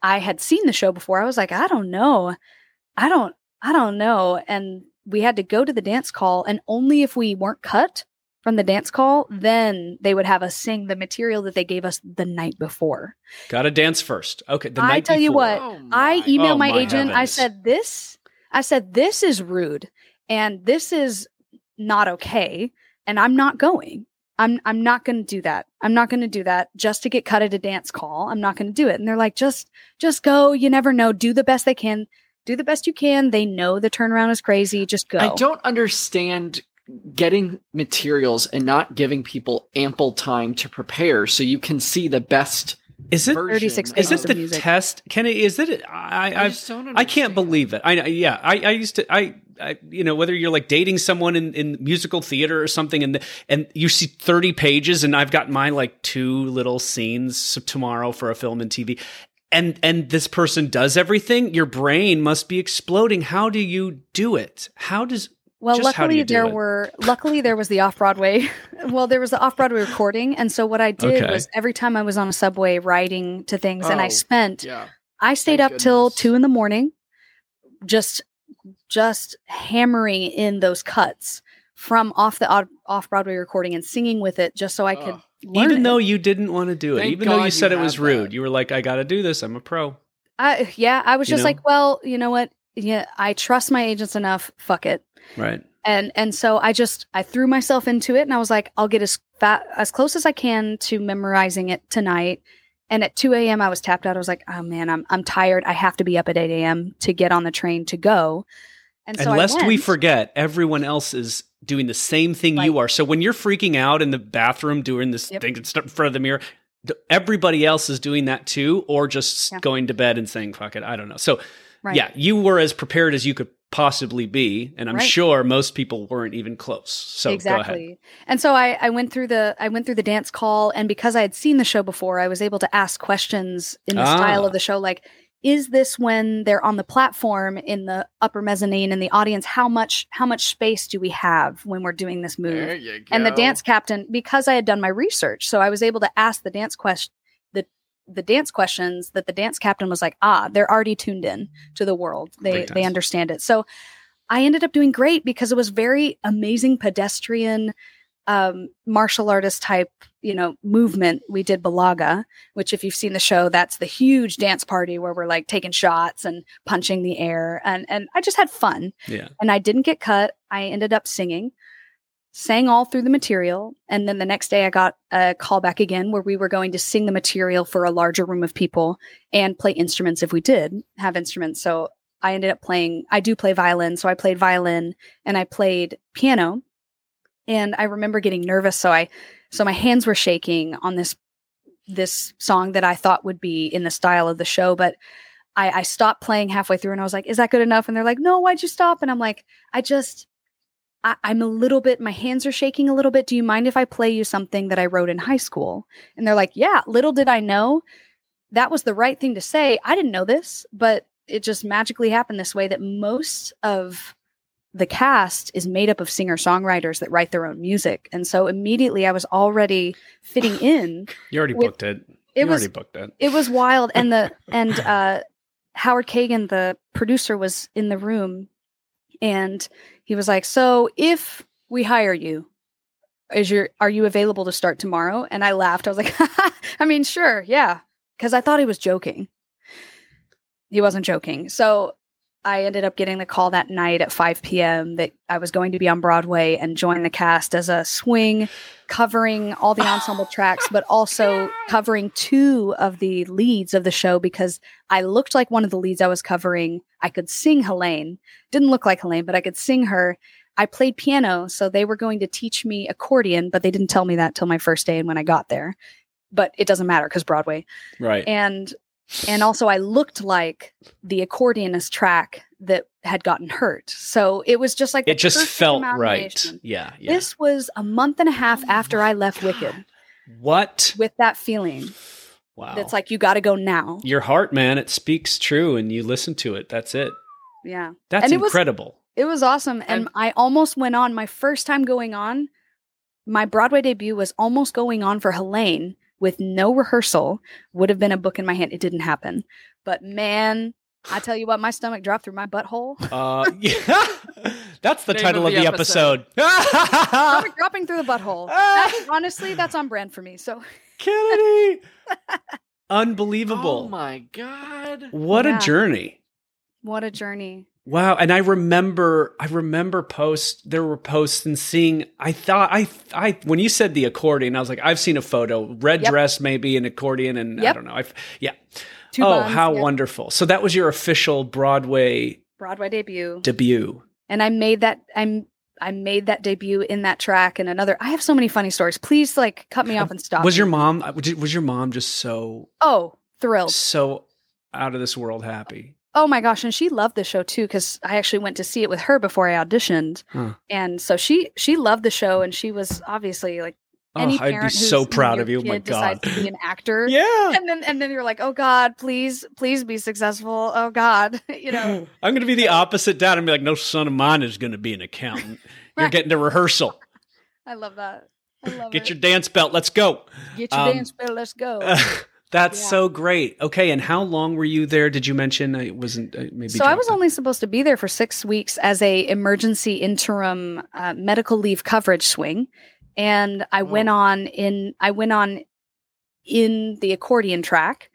I had seen the show before. I was like, I don't know. I don't, I don't know. And we had to go to the dance call, and only if we weren't cut from the dance call, then they would have us sing the material that they gave us the night before. Gotta dance first. Okay. The I night tell you what, Oh I my- emailed Oh my, my agent. I said this. I said this is rude, and this is not okay, and I'm not going. I'm I'm not going to do that. I'm not going to do that just to get cut at a dance call. I'm not going to do it. And they're like, just just go. You never know. Do the best they can. Do the best you can. They know the turnaround is crazy. Just go. I don't understand getting materials and not giving people ample time to prepare so you can see the best Is it? 36 Is pages it the music. test? Kenny? Is it? I, I, I've just don't I can't believe it. I know. Yeah, I, I used to. I, I, you know, whether you're like dating someone in, in musical theater or something, and and you see 30 pages, and I've got my like two little scenes tomorrow for a film and TV, and and this person does everything. Your brain must be exploding. How do you do it? How does? Well, Just luckily there were luckily there was the off Broadway. well, there was the off Broadway recording, and so what I did Okay. was every time I was on a subway riding to things, and I Oh, spent Yeah. I stayed Thank up till two in the morning, just just hammering in those cuts from off the off Broadway recording and singing with it, just so I could learn. even it. though you didn't want to do it, Thank even though God you said you it was rude, that. you were like, I got to do this. I'm a pro. I, yeah, I was You just know? like, well, you know what? Yeah, I trust my agents enough. Fuck it. Right. and and so I just I threw myself into it, and I was like, I'll get as fat as close as I can to memorizing it tonight. And at 2 a.m., I was tapped out. I was like, oh man, I'm I'm tired. I have to be up at 8 a.m. to get on the train to go. And so and lest we forget, everyone else is doing the same thing you are. So when you're freaking out in the bathroom doing this Yep. thing in front of the mirror, everybody else is doing that too, or just Yeah. going to bed and saying "fuck it." I don't know. So Right. yeah, you were as prepared as you could possibly be, and I'm Right. sure most people weren't even close. So go ahead. exactly. And so I, I went through the I went through the dance call, and because I had seen the show before, I was able to ask questions in the Ah. style of the show, like, is this when they're on the platform in the upper mezzanine in the audience? How much how much space do we have when we're doing this move? There you go. and the dance captain because i had done my research so i was able to ask the dance question the dance questions that the dance captain was like ah they're already tuned in to the world. They they understand it. So i ended up doing great because it was very amazing pedestrian um martial artist type you know movement we did balaga which if you've seen the show that's the huge dance party where we're like taking shots and punching the air. And and i just had fun. Yeah. and I didn't get cut. I ended up singing, sang all through the material, and then the next day I got a call back again where we were going to sing the material for a larger room of people and play instruments if we did have instruments. So I ended up playing. I do play violin, so I played violin and I played piano. And I remember getting nervous, so I so my hands were shaking on this this song that I thought would be in the style of the show, but I, I stopped playing halfway through and I was like, is that good enough? And they're like, no, why'd you stop? And I'm like, I just, I, I'm a little bit, my hands are shaking a little bit. Do you mind if I play you something that I wrote in high school? And they're like, yeah, little did I know that was the right thing to say. I didn't know this, but it just magically happened this way that most of the cast is made up of singer songwriters that write their own music. And so immediately I was already fitting in. You already With- booked it. It you was already booked it. it was wild and the and uh howard kagan the producer was in the room and he was like so if we hire you is your are you available to start tomorrow? And i laughed. I was like i mean sure yeah. Because i thought he was joking. He wasn't joking. So i ended up getting the call that night at 5 p.m that i was going to be on broadway and join the cast as a swing covering all the ensemble tracks, but also covering two of the leads of the show because I looked like one of the leads I was covering. I could sing Helene. Didn't look like Helene, but I could sing her. I played piano, so they were going to teach me accordion, but they didn't tell me that till my first day and when I got there. But it doesn't matter because Broadway. Right. And and also I looked like the accordionist track that had gotten hurt. So it was just like it just felt right. Yeah. Yeah. This was a month and a half oh after I left Wicked what? with that feeling. Wow. That's like you got to go now. your heart, man. It speaks true, and you listen to it. That's it. Yeah. That's it was- incredible. It was awesome. And, And- I almost went on my first time going on. My Broadway debut was almost going on for Helene with no rehearsal. Would have been a book in my hand. It didn't happen. But man, I tell you what, my stomach dropped through my butthole. Uh, yeah. That's the Name title of of the, the episode. stomach dropping through the butthole. That- honestly, that's on brand for me. So Kennedy. Unbelievable. Oh my god. what Yeah. a journey. what a journey. Wow, and I remember I remember posts there were posts and seeing I thought I I when you said the accordion I was like I've seen a photo red Yep. dress maybe an accordion and I don't know. I yeah. Two oh, buns, how yeah. wonderful. So that was your official Broadway Broadway debut. debut. and I made that I'm I made that debut in that track and another. I have so many funny stories. Please like cut me off and stop. Was me. your mom uh, was your mom just so Oh, thrilled. so out of this world happy? Oh my gosh, and she loved the show too because I actually went to see it with her before I auditioned, and so she she loved the show, and she was obviously like any oh, I'd be so proud of you. Oh my god. to be an actor. Yeah. And then and then you're like, oh God, please, please be successful. Oh God, you know. I'm going to be the opposite dad and be like, no son of mine is going to be an accountant. You're getting to rehearsal. I love that. I love Get it. your dance belt. Let's go. get your um, dance belt. Let's go. That's Yeah. so great. Okay, and how long were you there? Did you mention I wasn't uh, maybe? so I was dropped only supposed to be there for six weeks as a emergency interim uh, medical leave coverage swing, and I went Oh. on in I went on in the accordion track,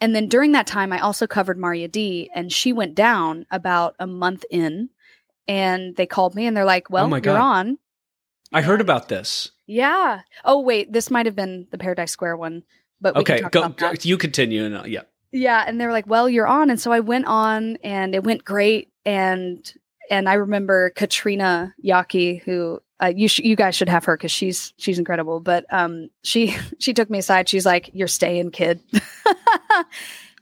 and then during that time I also covered Marya D, and she went down about a month in, and they called me and they're like, "Well, Oh my you're God. on." I heard about this. Yeah. Oh wait, this might have been the Paradise Square one, but we Okay, can talk go, about go- You continue. And, uh, yeah. Yeah, and they were like, "Well, you're on," and so I went on, and it went great. And and I remember Katrina Yaukey, who uh, you sh- you guys should have her because she's she's incredible. But um, she she took me aside. She's like, "You're staying, kid."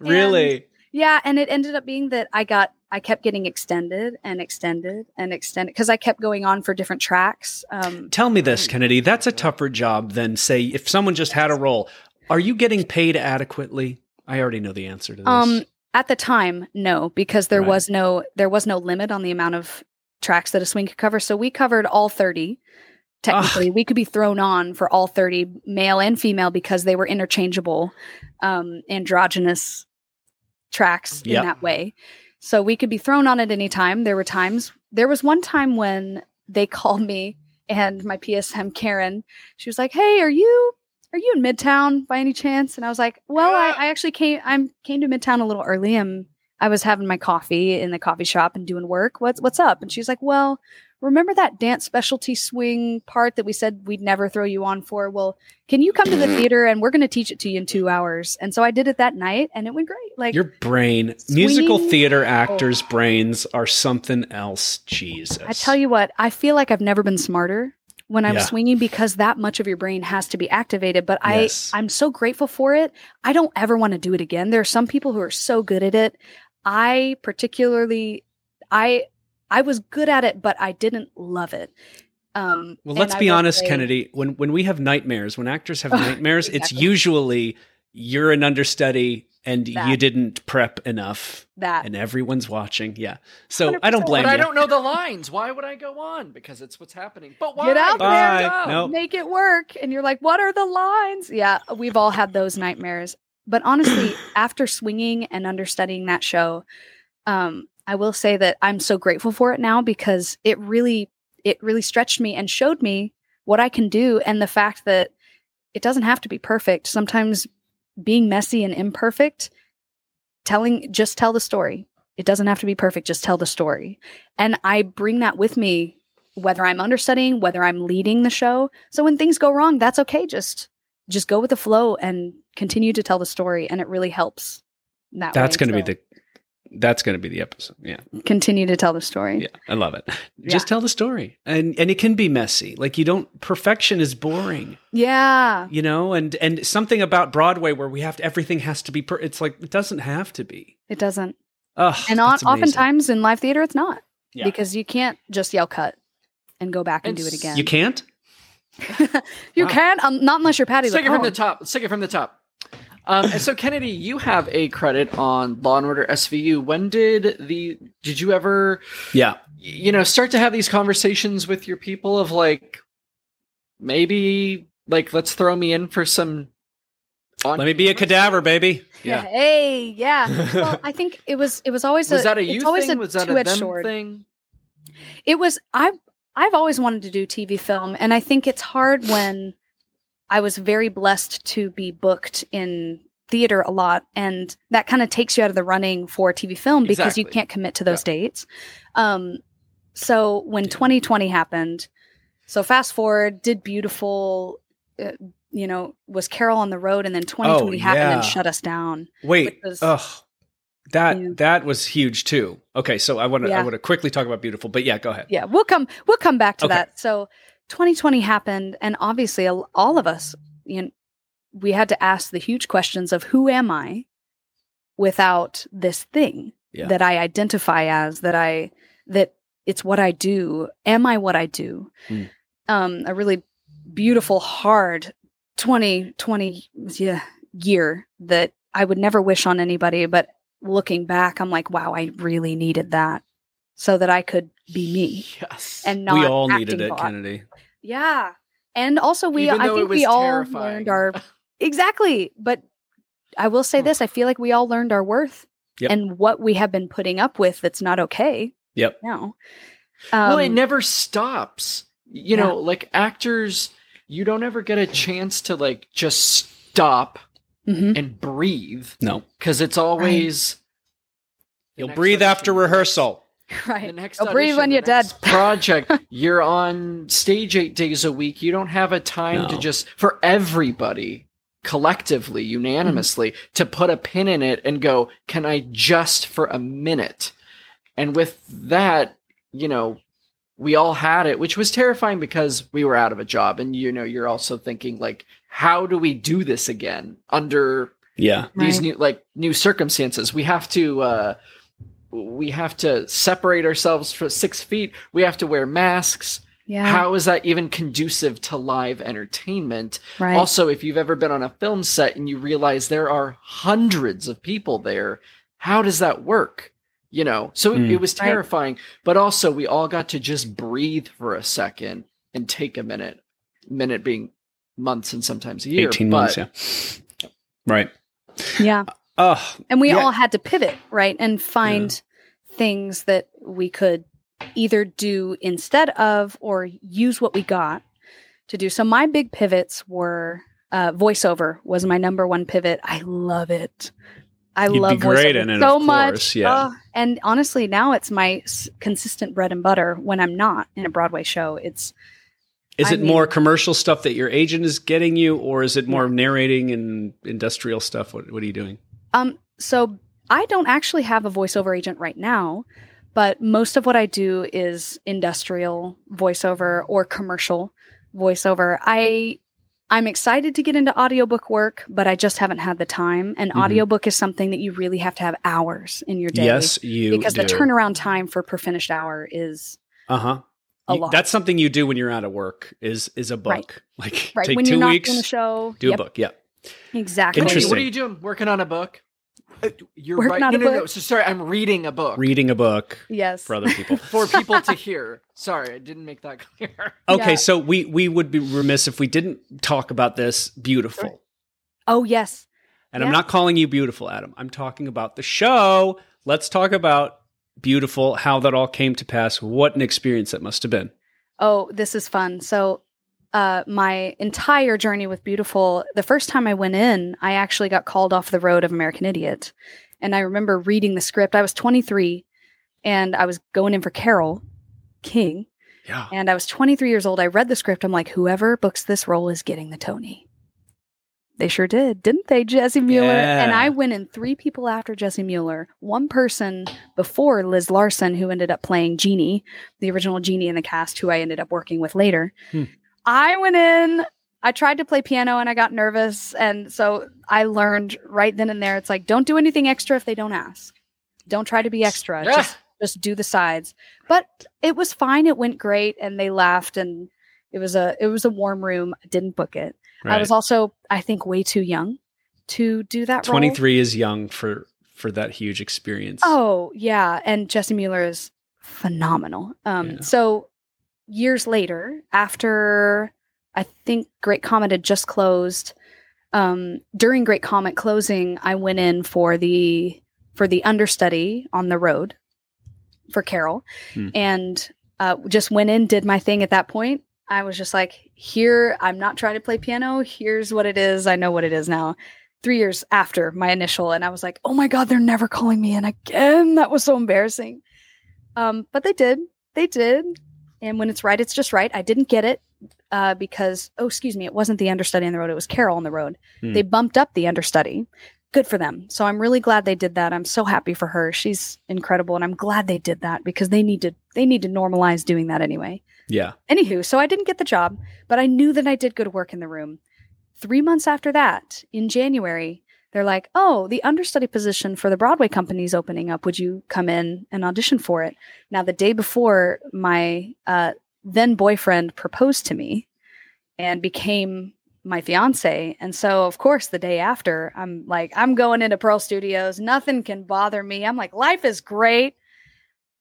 And- Really? yeah, and it ended up being that I got I kept getting extended and extended and extended because I kept going on for different tracks. Um, Tell me this, Kennedy. That's a tougher job than say if someone just had a role. Are you getting paid adequately? I already know the answer to this. Um, at the time, no, because there Right. was no there was no limit on the amount of tracks that a swing could cover. So we covered all thirty. Technically, we could be thrown on for all thirty, male and female, because they were interchangeable, um, androgynous tracks Yep. in that way. So we could be thrown on at any time. There were times. There was one time when they called me and my PSM Karen. She was like, "Hey, are you are you in Midtown by any chance?" And I was like, "Well, I, I actually came. I'm came to Midtown a little early. and I was having my coffee in the coffee shop and doing work. What's what's up?" And she's like, "Well, remember that dance specialty swing part that we said we'd never throw you on for? Well, can you come to the mm-hmm. theater and we're going to teach it to you in two hours?" And so I did it that night, and it went great. Like Your brain, musical theater actors' brains are something else. Jesus. I tell you what, I feel like I've never been smarter when I'm Yeah. swinging because that much of your brain has to be activated. But Yes. I, I'm so grateful for it. I don't ever want to do it again. There are some people who are so good at it. I particularly, I, I was good at it, but I didn't love it. Um, Well, let's I be honest, say- Kennedy. When when we have nightmares, when actors have nightmares, it's usually you're an understudy and you didn't prep enough, That and everyone's watching. Yeah, so I don't 100%. blame But I don't know the lines. Why would I go on? Because it's what's happening. But why? Get out Because there. it's Nope. make it work. And you're like, what are the lines? Yeah, we've all had those nightmares. But honestly, after swinging and understudying that show, um, I will say that I'm so grateful for it now because it really, it really stretched me and showed me what I can do, and the fact that it doesn't have to be perfect. Sometimes being messy and imperfect, telling just tell the story. It doesn't have to be perfect. Just tell the story, and I bring that with me whether I'm understudying, whether I'm leading the show. So when things go wrong, that's okay. Just just go with the flow and continue to tell the story, and it really helps. That That's going to So be the. That's going to be the episode. Yeah, continue to tell the story. yeah, I love it. Yeah. Just tell the story, and and it can be messy. Like you don't. Perfection is boring, Yeah. you know. And and something about Broadway where we have to, everything has to be. Per, it's like it doesn't have to be. It doesn't. Ugh, And on, that's oftentimes in live theater, it's not Yeah. because you can't just yell cut and go back and, And do it again. you can't. you Wow. can, um, not unless you're Patty Let's take it from the top. Let's take it from the top. Um, and so, Kennedy, you have a credit on Law and Order SVU. When did the did you ever, Yeah. you know, start to have these conversations with your people of like, maybe like let's throw me in for some. on- Let me be a cadaver, baby. Yeah. Hey, yeah. Well, I think it was it was always Was a, that a it's you always thing? a Was that a two-edged them sword. thing? It was I've I've always wanted to do TV film, and I think it's hard when I was very blessed to be booked in theater a lot, and that kind of takes you out of the running for TV film because you can't commit to those dates. Um, so when 2020 happened, so fast forward, did beautiful. Uh, you know, was Carole on the road, and then 2020 happened yeah. and shut us down. Wait. Was- Ugh. That Yeah. that was huge too. Okay, so I want to I want to quickly talk about beautiful, but yeah, go ahead. yeah we'll come we'll come back to Okay. that so 2020 happened and obviously all of us you know we had to ask the huge questions of who am i without this thing Yeah. that i identify as that i that it's what i do am i what i do Hmm. um a really beautiful hard 2020 yeah, year that i would never wish on anybody but looking back i'm like wow i really needed that so that i could be me Yes. and not we all needed it, bot. Kennedy. Yeah. And also we I think was we all terrifying. learned our Exactly. But I will say this, I feel like we all learned our worth Yep. and what we have been putting up with that's not okay Yep. now. well, it Um, never stops. You yeah. know, like actors, you don't ever get a chance to like just stop mhm. and breathe No. because it's always. the You'll breathe after audition, rehearsal. The Right. next You'll breathe when the you're dead. project, you're on stage eight days a week. You don't have a time to just for everybody collectively, unanimously, to put a pin in it and go, "Can I just for a minute?" And with that, you know, we all had it, which was terrifying because we were out of a job, and you know, you're also thinking like, "How do we do this again under Yeah. these Right. new like new circumstances we have to uh we have to separate ourselves for six feet we have to wear masks Yeah. how is that even conducive to live entertainment right. also if you've ever been on a film set and you realize there are hundreds of people there how does that work you know so it, Mm. it was Right. terrifying but also we all got to just breathe for a second and take a minute minute being months and sometimes a year 18 but months, yeah. Right. yeah. Oh, And we Yeah. all had to pivot, right? And find things that we could either do instead of or use what we got to do. So my big pivots were uh, voiceover was my number one pivot. I love it. I You'd love great voiceover it, so much. yeah. Oh, and honestly, now it's my s- consistent bread and butter when I'm not in a Broadway show. It's Is I it more commercial stuff that your agent is getting you, or is it more narrating and industrial stuff? What What are you doing? Um, so I don't actually have a voiceover agent right now, but most of what I do is industrial voiceover or commercial voiceover. I I'm excited to get into audiobook work, but I just haven't had the time. And Mhm. audiobook is something that you really have to have hours in your day. Yes, you Because do. the turnaround time for per finished hour is Uh huh. a lot. That's something you do when you're out of work. Is is a book Right. like right take when 2 you're not weeks, doing a show. do Yep, a book. Yeah. Exactly. Interesting. What are you doing? Working on a book? Uh, You're Working right. on No, a no, no. So sorry, I'm reading a book Reading a book Yes. for other people. for people to hear. Sorry, I didn't make that clear. Okay, Yeah. so we we would be remiss if we didn't talk about this beautiful. Oh yes. And I'm not calling you beautiful, Adam. I'm talking about the show. Let's talk about beautiful, how that all came to pass. What an experience that must have been. Oh, this is fun. So, uh, my entire journey with Beautiful, the first time I went in, I actually got called off the road of American Idiot. And I remember reading the script. I was 23 and I was going in for Carole King. Yeah. And I was 23 years old. I read the script. I'm like, whoever books this role is getting the Tony. They sure did, didn't they, Jessie Mueller? Yeah. And I went in three people after Jessie Mueller, one person before Liz Larsen, who ended up playing Genie, the original Genie in the cast, who I ended up working with later. Hmm. I went in, I tried to play piano and I got nervous. And so I learned right then and there it's like, don't do anything extra if they don't ask. Don't try to be extra. Yeah. Just just do the sides. But it was fine. It went great and they laughed and it was a it was a warm room. I didn't book it. I was also, I think, way too young to do that 23 is young for for that huge experience. Oh, yeah. And Jessie Mueller is phenomenal. Um, Yeah. So years later, after I think Great Comet had just closed, um, during Great Comet closing, I went in for the for the understudy on the road for Carole, Hmm. and uh, just went in, did my thing. At that point, I was just like, "Here, I'm not trying to play piano. Here's what it is. I know what it is now." Three years after my initial, and I was like, "Oh my god, they're never calling me in again." That was so embarrassing. Um, but they did. They did. And when it's right, it's just right. I didn't get it uh, because, oh, excuse me, it wasn't the understudy on the road. It was Carole on the road. Hmm. They bumped up the understudy. Good for them. So I'm really glad they did that. I'm so happy for her. She's incredible, and I'm glad they did that because they need to. They need to normalize doing that anyway. Yeah. Anywho, so I didn't get the job, but I knew that I did good work in the room. Three months after that, in January, they're like, oh, the understudy position for the Broadway company is opening up. Would you come in and audition for it? Now, the day before, my uh, then boyfriend proposed to me and became my fiance. And so, of course, the day after, I'm like, I'm going into Pearl Studios. Nothing can bother me. I'm like, life is great.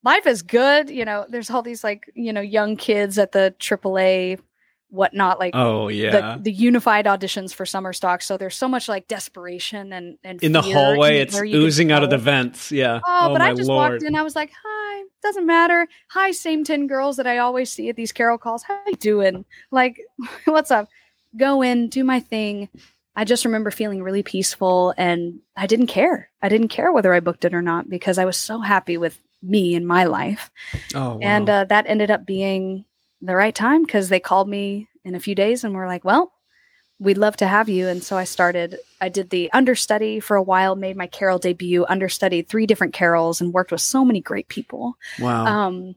Life is good. You know, there's all these like, you know, young kids at the AAA, whatnot, like Oh yeah. the, the unified auditions for summer stock. So there's so much like desperation and, and in the fear hallway, it's where you could oozing out of the vents. Yeah. Oh, but my I just lord. walked in. I was like, "Hi, doesn't matter. Hi, same ten girls that I always see at these carol calls. How you doing? Like, what's up? Go in, do my thing." I just remember feeling really peaceful, and I didn't care. I didn't care whether I booked it or not because I was so happy with me and my life. Oh, wow. And uh, that ended up being the right time because they called me in a few days and were like, well, we'd love to have you. And so I started, I did the understudy for a while, made my carol debut, understudied three different carols, and worked with so many great people. wow. Um,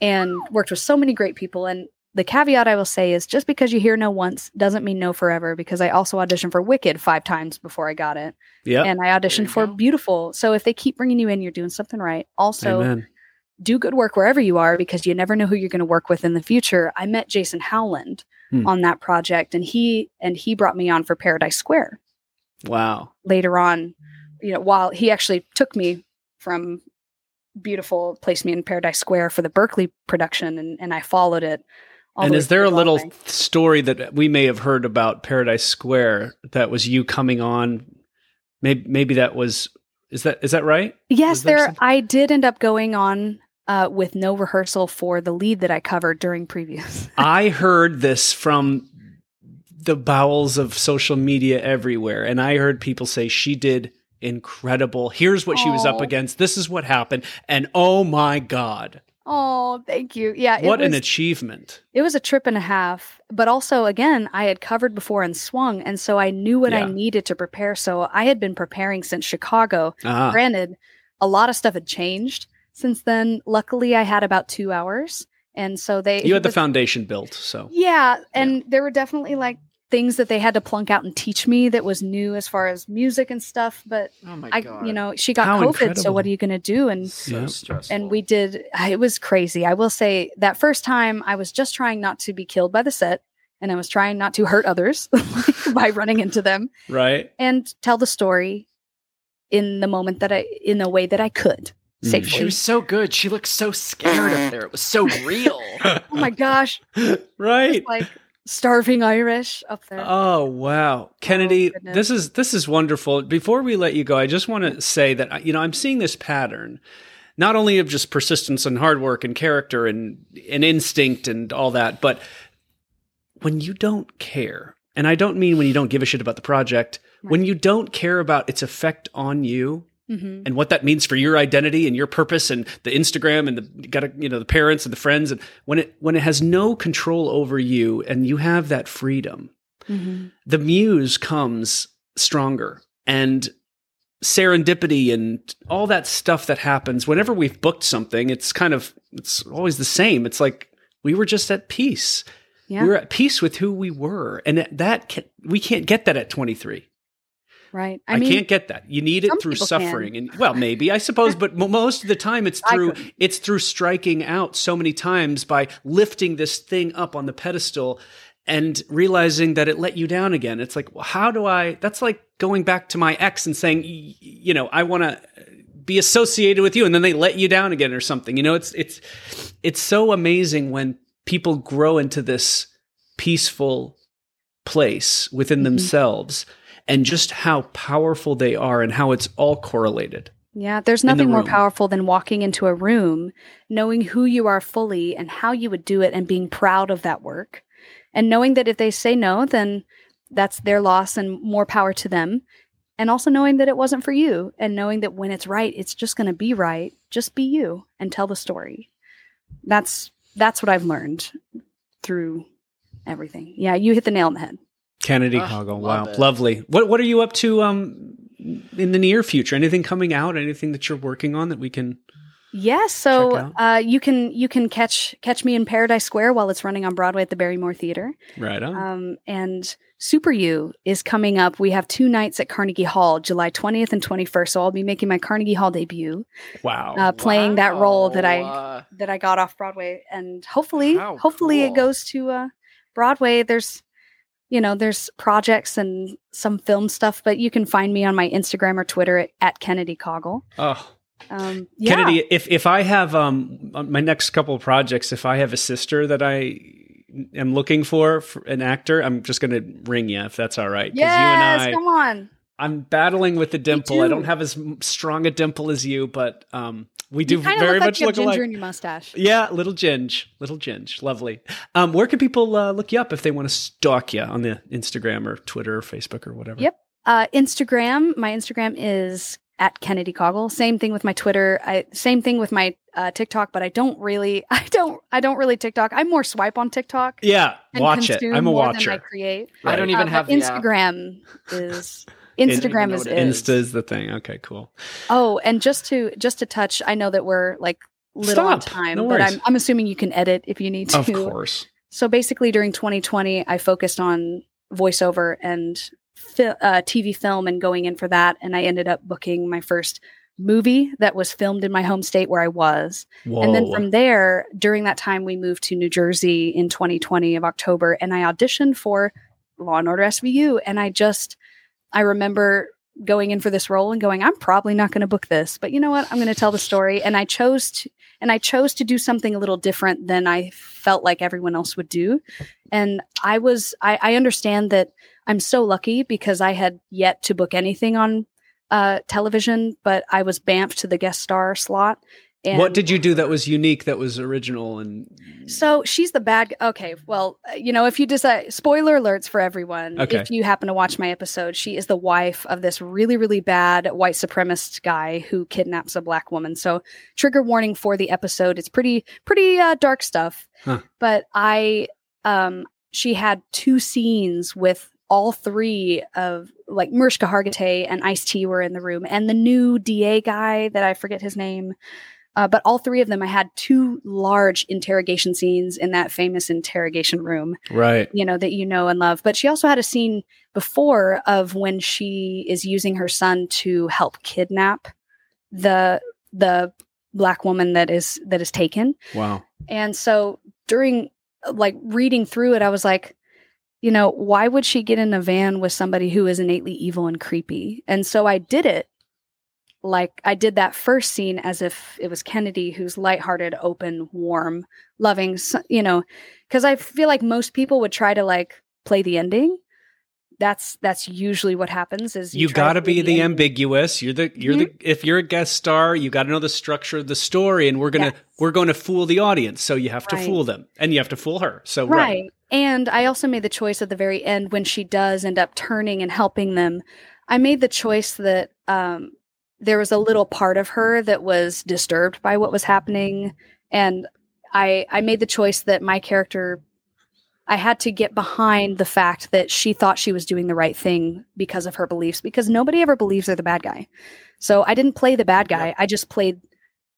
and worked with so many great people. And the caveat I will say is just because you hear no once doesn't mean no forever because I also auditioned for Wicked five times before I got it. yeah. And I auditioned for go. Beautiful. So if they keep bringing you in, you're doing something right. Also, Amen. Do good work wherever you are because you never know who you're going to work with in the future. I met Jason Howland Hmm. on that project and he and he brought me on for Paradise Square Wow. later on, you know, while he actually took me from beautiful placed me in Paradise Square for the Berkeley production and, and I followed it. And is there a little Broadway. story that we may have heard about Paradise Square that was you coming on? Maybe maybe that was is that is that right? Yes, there there I did end up going on uh, with no rehearsal for the lead that I covered during previous. I heard this from the bowels of social media everywhere, and I heard people say she did incredible. Here's what she was up against. This is what happened, and oh my god, Oh, thank you. Yeah, what an achievement! It was a trip and a half, but also again, I had covered before and swung, and so I knew what Yeah. I needed to prepare. So I had been preparing since Chicago. Ah, Granted, a lot of stuff had changed since then. Luckily, I had about two hours, and so they you had the but- foundation built, so yeah, and there were definitely like things that they had to plunk out and teach me that was new as far as music and stuff. But Oh my I, god. you know, she got How COVID, so what are you going to do? And so Yeah. stressful. and we did ah, it was crazy i will say that first time i was just trying not to be killed by the set and i was trying not to hurt others by running into them right. and tell the story in the moment that i in the way that i could. Safely mm. She was so good. She looked so scared up there. It was so real. oh my gosh right. like starving irish up there Oh wow, Kennedy, oh, goodness. this is this is wonderful. Before we let you go, I just want to say that uh, you know I'm seeing this pattern, not only of just persistence and hard work and character and and instinct and all that, but when you don't care, and I don't mean when you don't give a shit about the project, when you don't care about its effect on you hmm and what that means for your identity and your purpose and the Instagram and the got to you know the parents and the friends and when it when it has no control over you and you have that freedom hmm the muse comes stronger and serendipity and all that stuff that happens. Whenever we've booked something it's kind of it's always the same. It's like we were just at peace. Yeah. we were at peace with who we were and that, that can, we can't get that at 23 right I, i, mean can't get that. You need it through people can. suffering, and well, maybe I suppose, but most of the time, it's through it's through striking out so many times by lifting this thing up on the pedestal, and realizing that it let you down again. It's like, well, how do I? That's like going back to my ex and saying, you know, I want to be associated with you, and then they let you down again or something. You know, it's it's it's so amazing when people grow into this peaceful place within Mhm. themselves and just how powerful they are and how it's all correlated. Yeah, there's in the nothing more powerful than walking into a room, knowing who you are fully and how you would do it, and being proud of that work. And knowing that if they say no, then that's their loss and more power to them. And also knowing that it wasn't for you, and knowing that when it's right, it's just going to be right. Just be you and tell the story. That's that's what I've learned through everything. Yeah, you hit the nail on the head. Kennedy Ah, Caughell. Wow. it. Lovely. What what are you up to um in the near future? Anything coming out? Anything that you're working on that we can Yes, so uh, you can you can catch catch me in Paradise Square while it's running on Broadway at the Barrymore Theater. right on? Um, and Super You is coming up. We have two nights at Carnegie Hall, July 20th and 21st. So I'll be making my Carnegie Hall debut, wow. uh, playing that role that I Wow. that I got off Broadway, and hopefully, How hopefully it goes to uh, Broadway. There's, you know, there's projects and some film stuff, but you can find me on my Instagram or Twitter at, at Kennedy Caughell. oh. Um, yeah. Kennedy, if if I have um my next couple of projects, if I have a sister that I am looking for, for an actor, I'm just going to ring you if that's all right. Yes, you and I, come on. I'm battling with the dimple. I don't have as strong a dimple as you, but um, we do You very look like much you look ginger alike. in your mustache. Yeah, little ginge, little ginge, lovely. Um, where can people uh, look you up if they want to stalk you on the Instagram or Twitter or Facebook or whatever? Yep. Uh, Instagram. My Instagram is at Kennedy Caughell. Same thing with my Twitter. I same thing with my uh, TikTok, but I don't really, I don't, I don't really TikTok. I more swipe on TikTok. Yeah, watch it. I'm a more than I watcher. create. I don't even Uh, have but the app. Instagram is even Instagram is, is. Insta is the thing. Okay, cool. Oh, and just to just to touch, I know that we're like little on Stop. time, No but. I'm I'm assuming you can edit if you need to. Of course. So basically, during 2020, I focused on voiceover and fi- uh, TV film and going in for that. And I ended up booking my first movie that was filmed in my home state where I was. Whoa. And then from there, during that time, we moved to New Jersey in 2020 of October, and I auditioned for Law and Order SVU. And I just, I remember going in for this role and going, I'm probably not going to book this, but you know what? I'm going to tell the story. And I chose to, and I chose to do something a little different than I felt like everyone else would do. And I was, I, I understand that I'm so lucky because I had yet to book anything on uh, television, but I was bamped to the guest star slot. And what did you do that was unique, that was original, and so she's the bad. Okay, well, uh, you know, if you decide, spoiler alerts for everyone. Okay. If you happen to watch my episode, she is the wife of this really, really bad white supremacist guy who kidnaps a black woman. So, trigger warning for the episode. It's pretty, pretty uh, dark stuff. Huh. But I, um, she had two scenes with all three of like Mariska Hargitay and Ice T were in the room, and the new DA guy that I forget his name. Uh, but all three of them, I had two large interrogation scenes in that famous interrogation room, right? you know, that you know and love. But she also had a scene before of when she is using her son to help kidnap the the black woman that is that is taken. Wow. And so during like reading through it, I was like, you know, why would she get in a van with somebody who is innately evil and creepy? And so I did it like I did that first scene as if it was Kennedy who's lighthearted, open, warm, loving, you know, cuz I feel like most people would try to like play the ending. That's that's usually what happens is You, try got to be the ending. ambiguous. You're the you're the if you're a guest star, you got to know the structure of the story, and we're gonna Yes. we're going to fool the audience. So you have to Right. fool them, and you have to fool her. So right. right, And I also made the choice at the very end when she does end up turning and helping them. I made the choice that um, there was a little part of her that was disturbed by what was happening, and I I made the choice that my character. I had to get behind the fact that she thought she was doing the right thing because of her beliefs, because nobody ever believes they're the bad guy. So I didn't play the bad guy. I just played,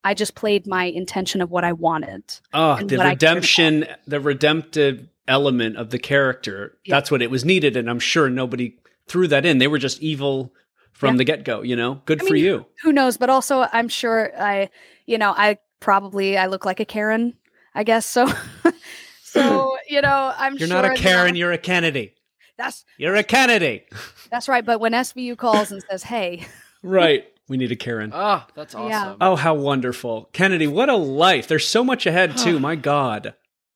I just played my intention of what I wanted. Oh, the what I cared redemption, the redemptive element of the character. Yeah. That's what it was needed, and I'm sure nobody threw that in. They were just evil from Yeah. the get go. You know, good I for mean, you. who knows but also i'm sure i you know i probably i look like a karen i guess so So you know, I'm You're sure not a Karen, that- you're a Kennedy. that's You're a Kennedy. that's right. But when SVU calls and says, "Hey, Right. We need a Karen. Ah, that's awesome. Yeah. Oh, how wonderful. Kennedy, what a life. There's so much ahead, too. My God.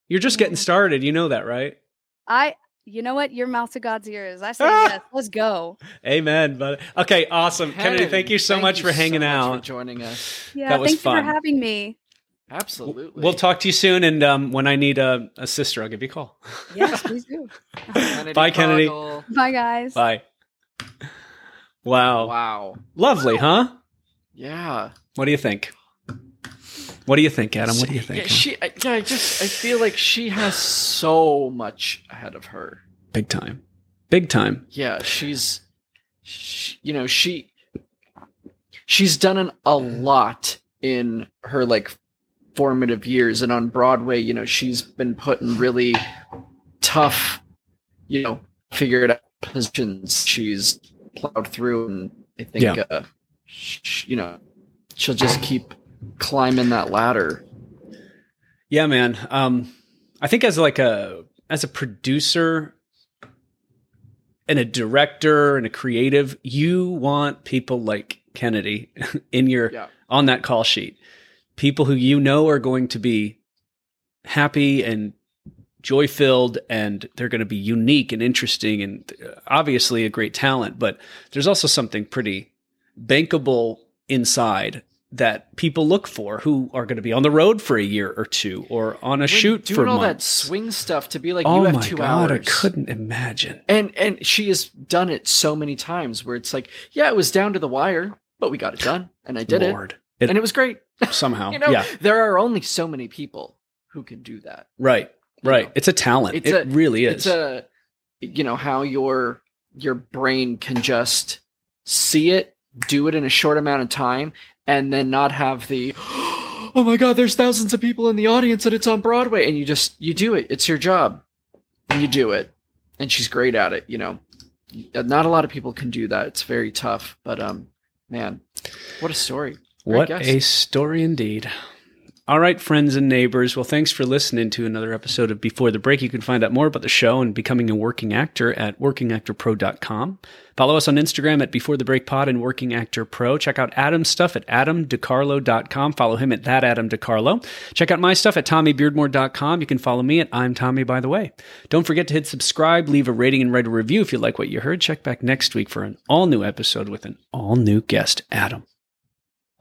You're just getting started. You know that, right? I," you know what? Your mouth to God's ears. I say Ah! yes. Let's go. Amen. But okay, awesome. Kennedy, thank you so much you for hanging so much out. for joining us. Yeah, That was thank you for having me. Absolutely. We'll talk to you soon. And um, when I need a, a sister, I'll give you a call. Yes, please do. Kennedy Bye, Kennedy. Caughell. Bye, guys. Bye. Wow. Wow. Lovely, huh? Yeah. What do you think? What do you think, Adam? What do you Yeah, think? she. I, yeah, I just. I feel like she has so much ahead of her. Big time. Big time. Yeah, she's. She, you know, she. She's done an, a lot in her like formative years, and on Broadway, you know, she's been put in really tough, you know, figured out positions. She's plowed through, and I think, Yeah. uh, sh- you know, she'll just keep climbing that ladder. Yeah, man. Um, I think as like a as a producer and a director and a creative, you want people like Kennedy in your Yeah. on that call sheet. People who you know are going to be happy and joy filled and they're going to be unique and interesting and uh, obviously a great talent, but there's also something pretty bankable inside that people look for who are going to be on the road for a year or two or on a When shoot doing for all that swing stuff to be like oh you have my two god, hours. I couldn't imagine. And and she has done it so many times where it's like, yeah, it was down to the wire, but we got it done, and I did Lord. it, and it was great. somehow. you know, yeah. there are only so many people who can do that. Right. you Right. know. It's a talent. It's it a- really is. It's a, you know, how your your brain can just see it, do it in a short amount of time, and then not have the, oh my god, there's thousands of people in the audience and it's on Broadway, and you just you do it. It's your job, and you do it, and she's great at it. You know, not a lot of people can do that. It's very tough, but um, man, what a story. Great What guest. a story indeed. All right, friends and neighbors. Well, thanks for listening to another episode of Before the Break. You can find out more about the show and becoming a working actor at workingactorpro.com. Follow us on Instagram at Before the Break Pod and Working Actor Pro. Check out Adam's stuff at adamdecarlo.com. Follow him at that Adam DeCarlo. Check out my stuff at tommybeardmore.com. You can follow me at I'm Tommy, by the way. Don't forget to hit subscribe, leave a rating, and write a review if you like what you heard. Check back next week for an all new episode with an all new guest, Adam.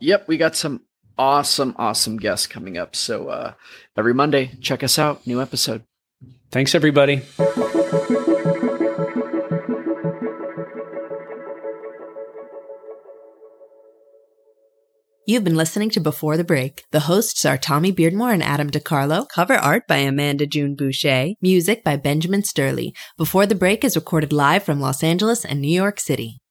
Yep, we got some awesome, awesome guests coming up. So uh, every Monday, check us out. New episode. Thanks, everybody. You've been listening to Before the Break. The hosts are Tommy Beardmore and Adam DeCarlo. Cover art by Amanda June Boucher. Music by Benjamin Sturley. Before the Break is recorded live from Los Angeles and New York City.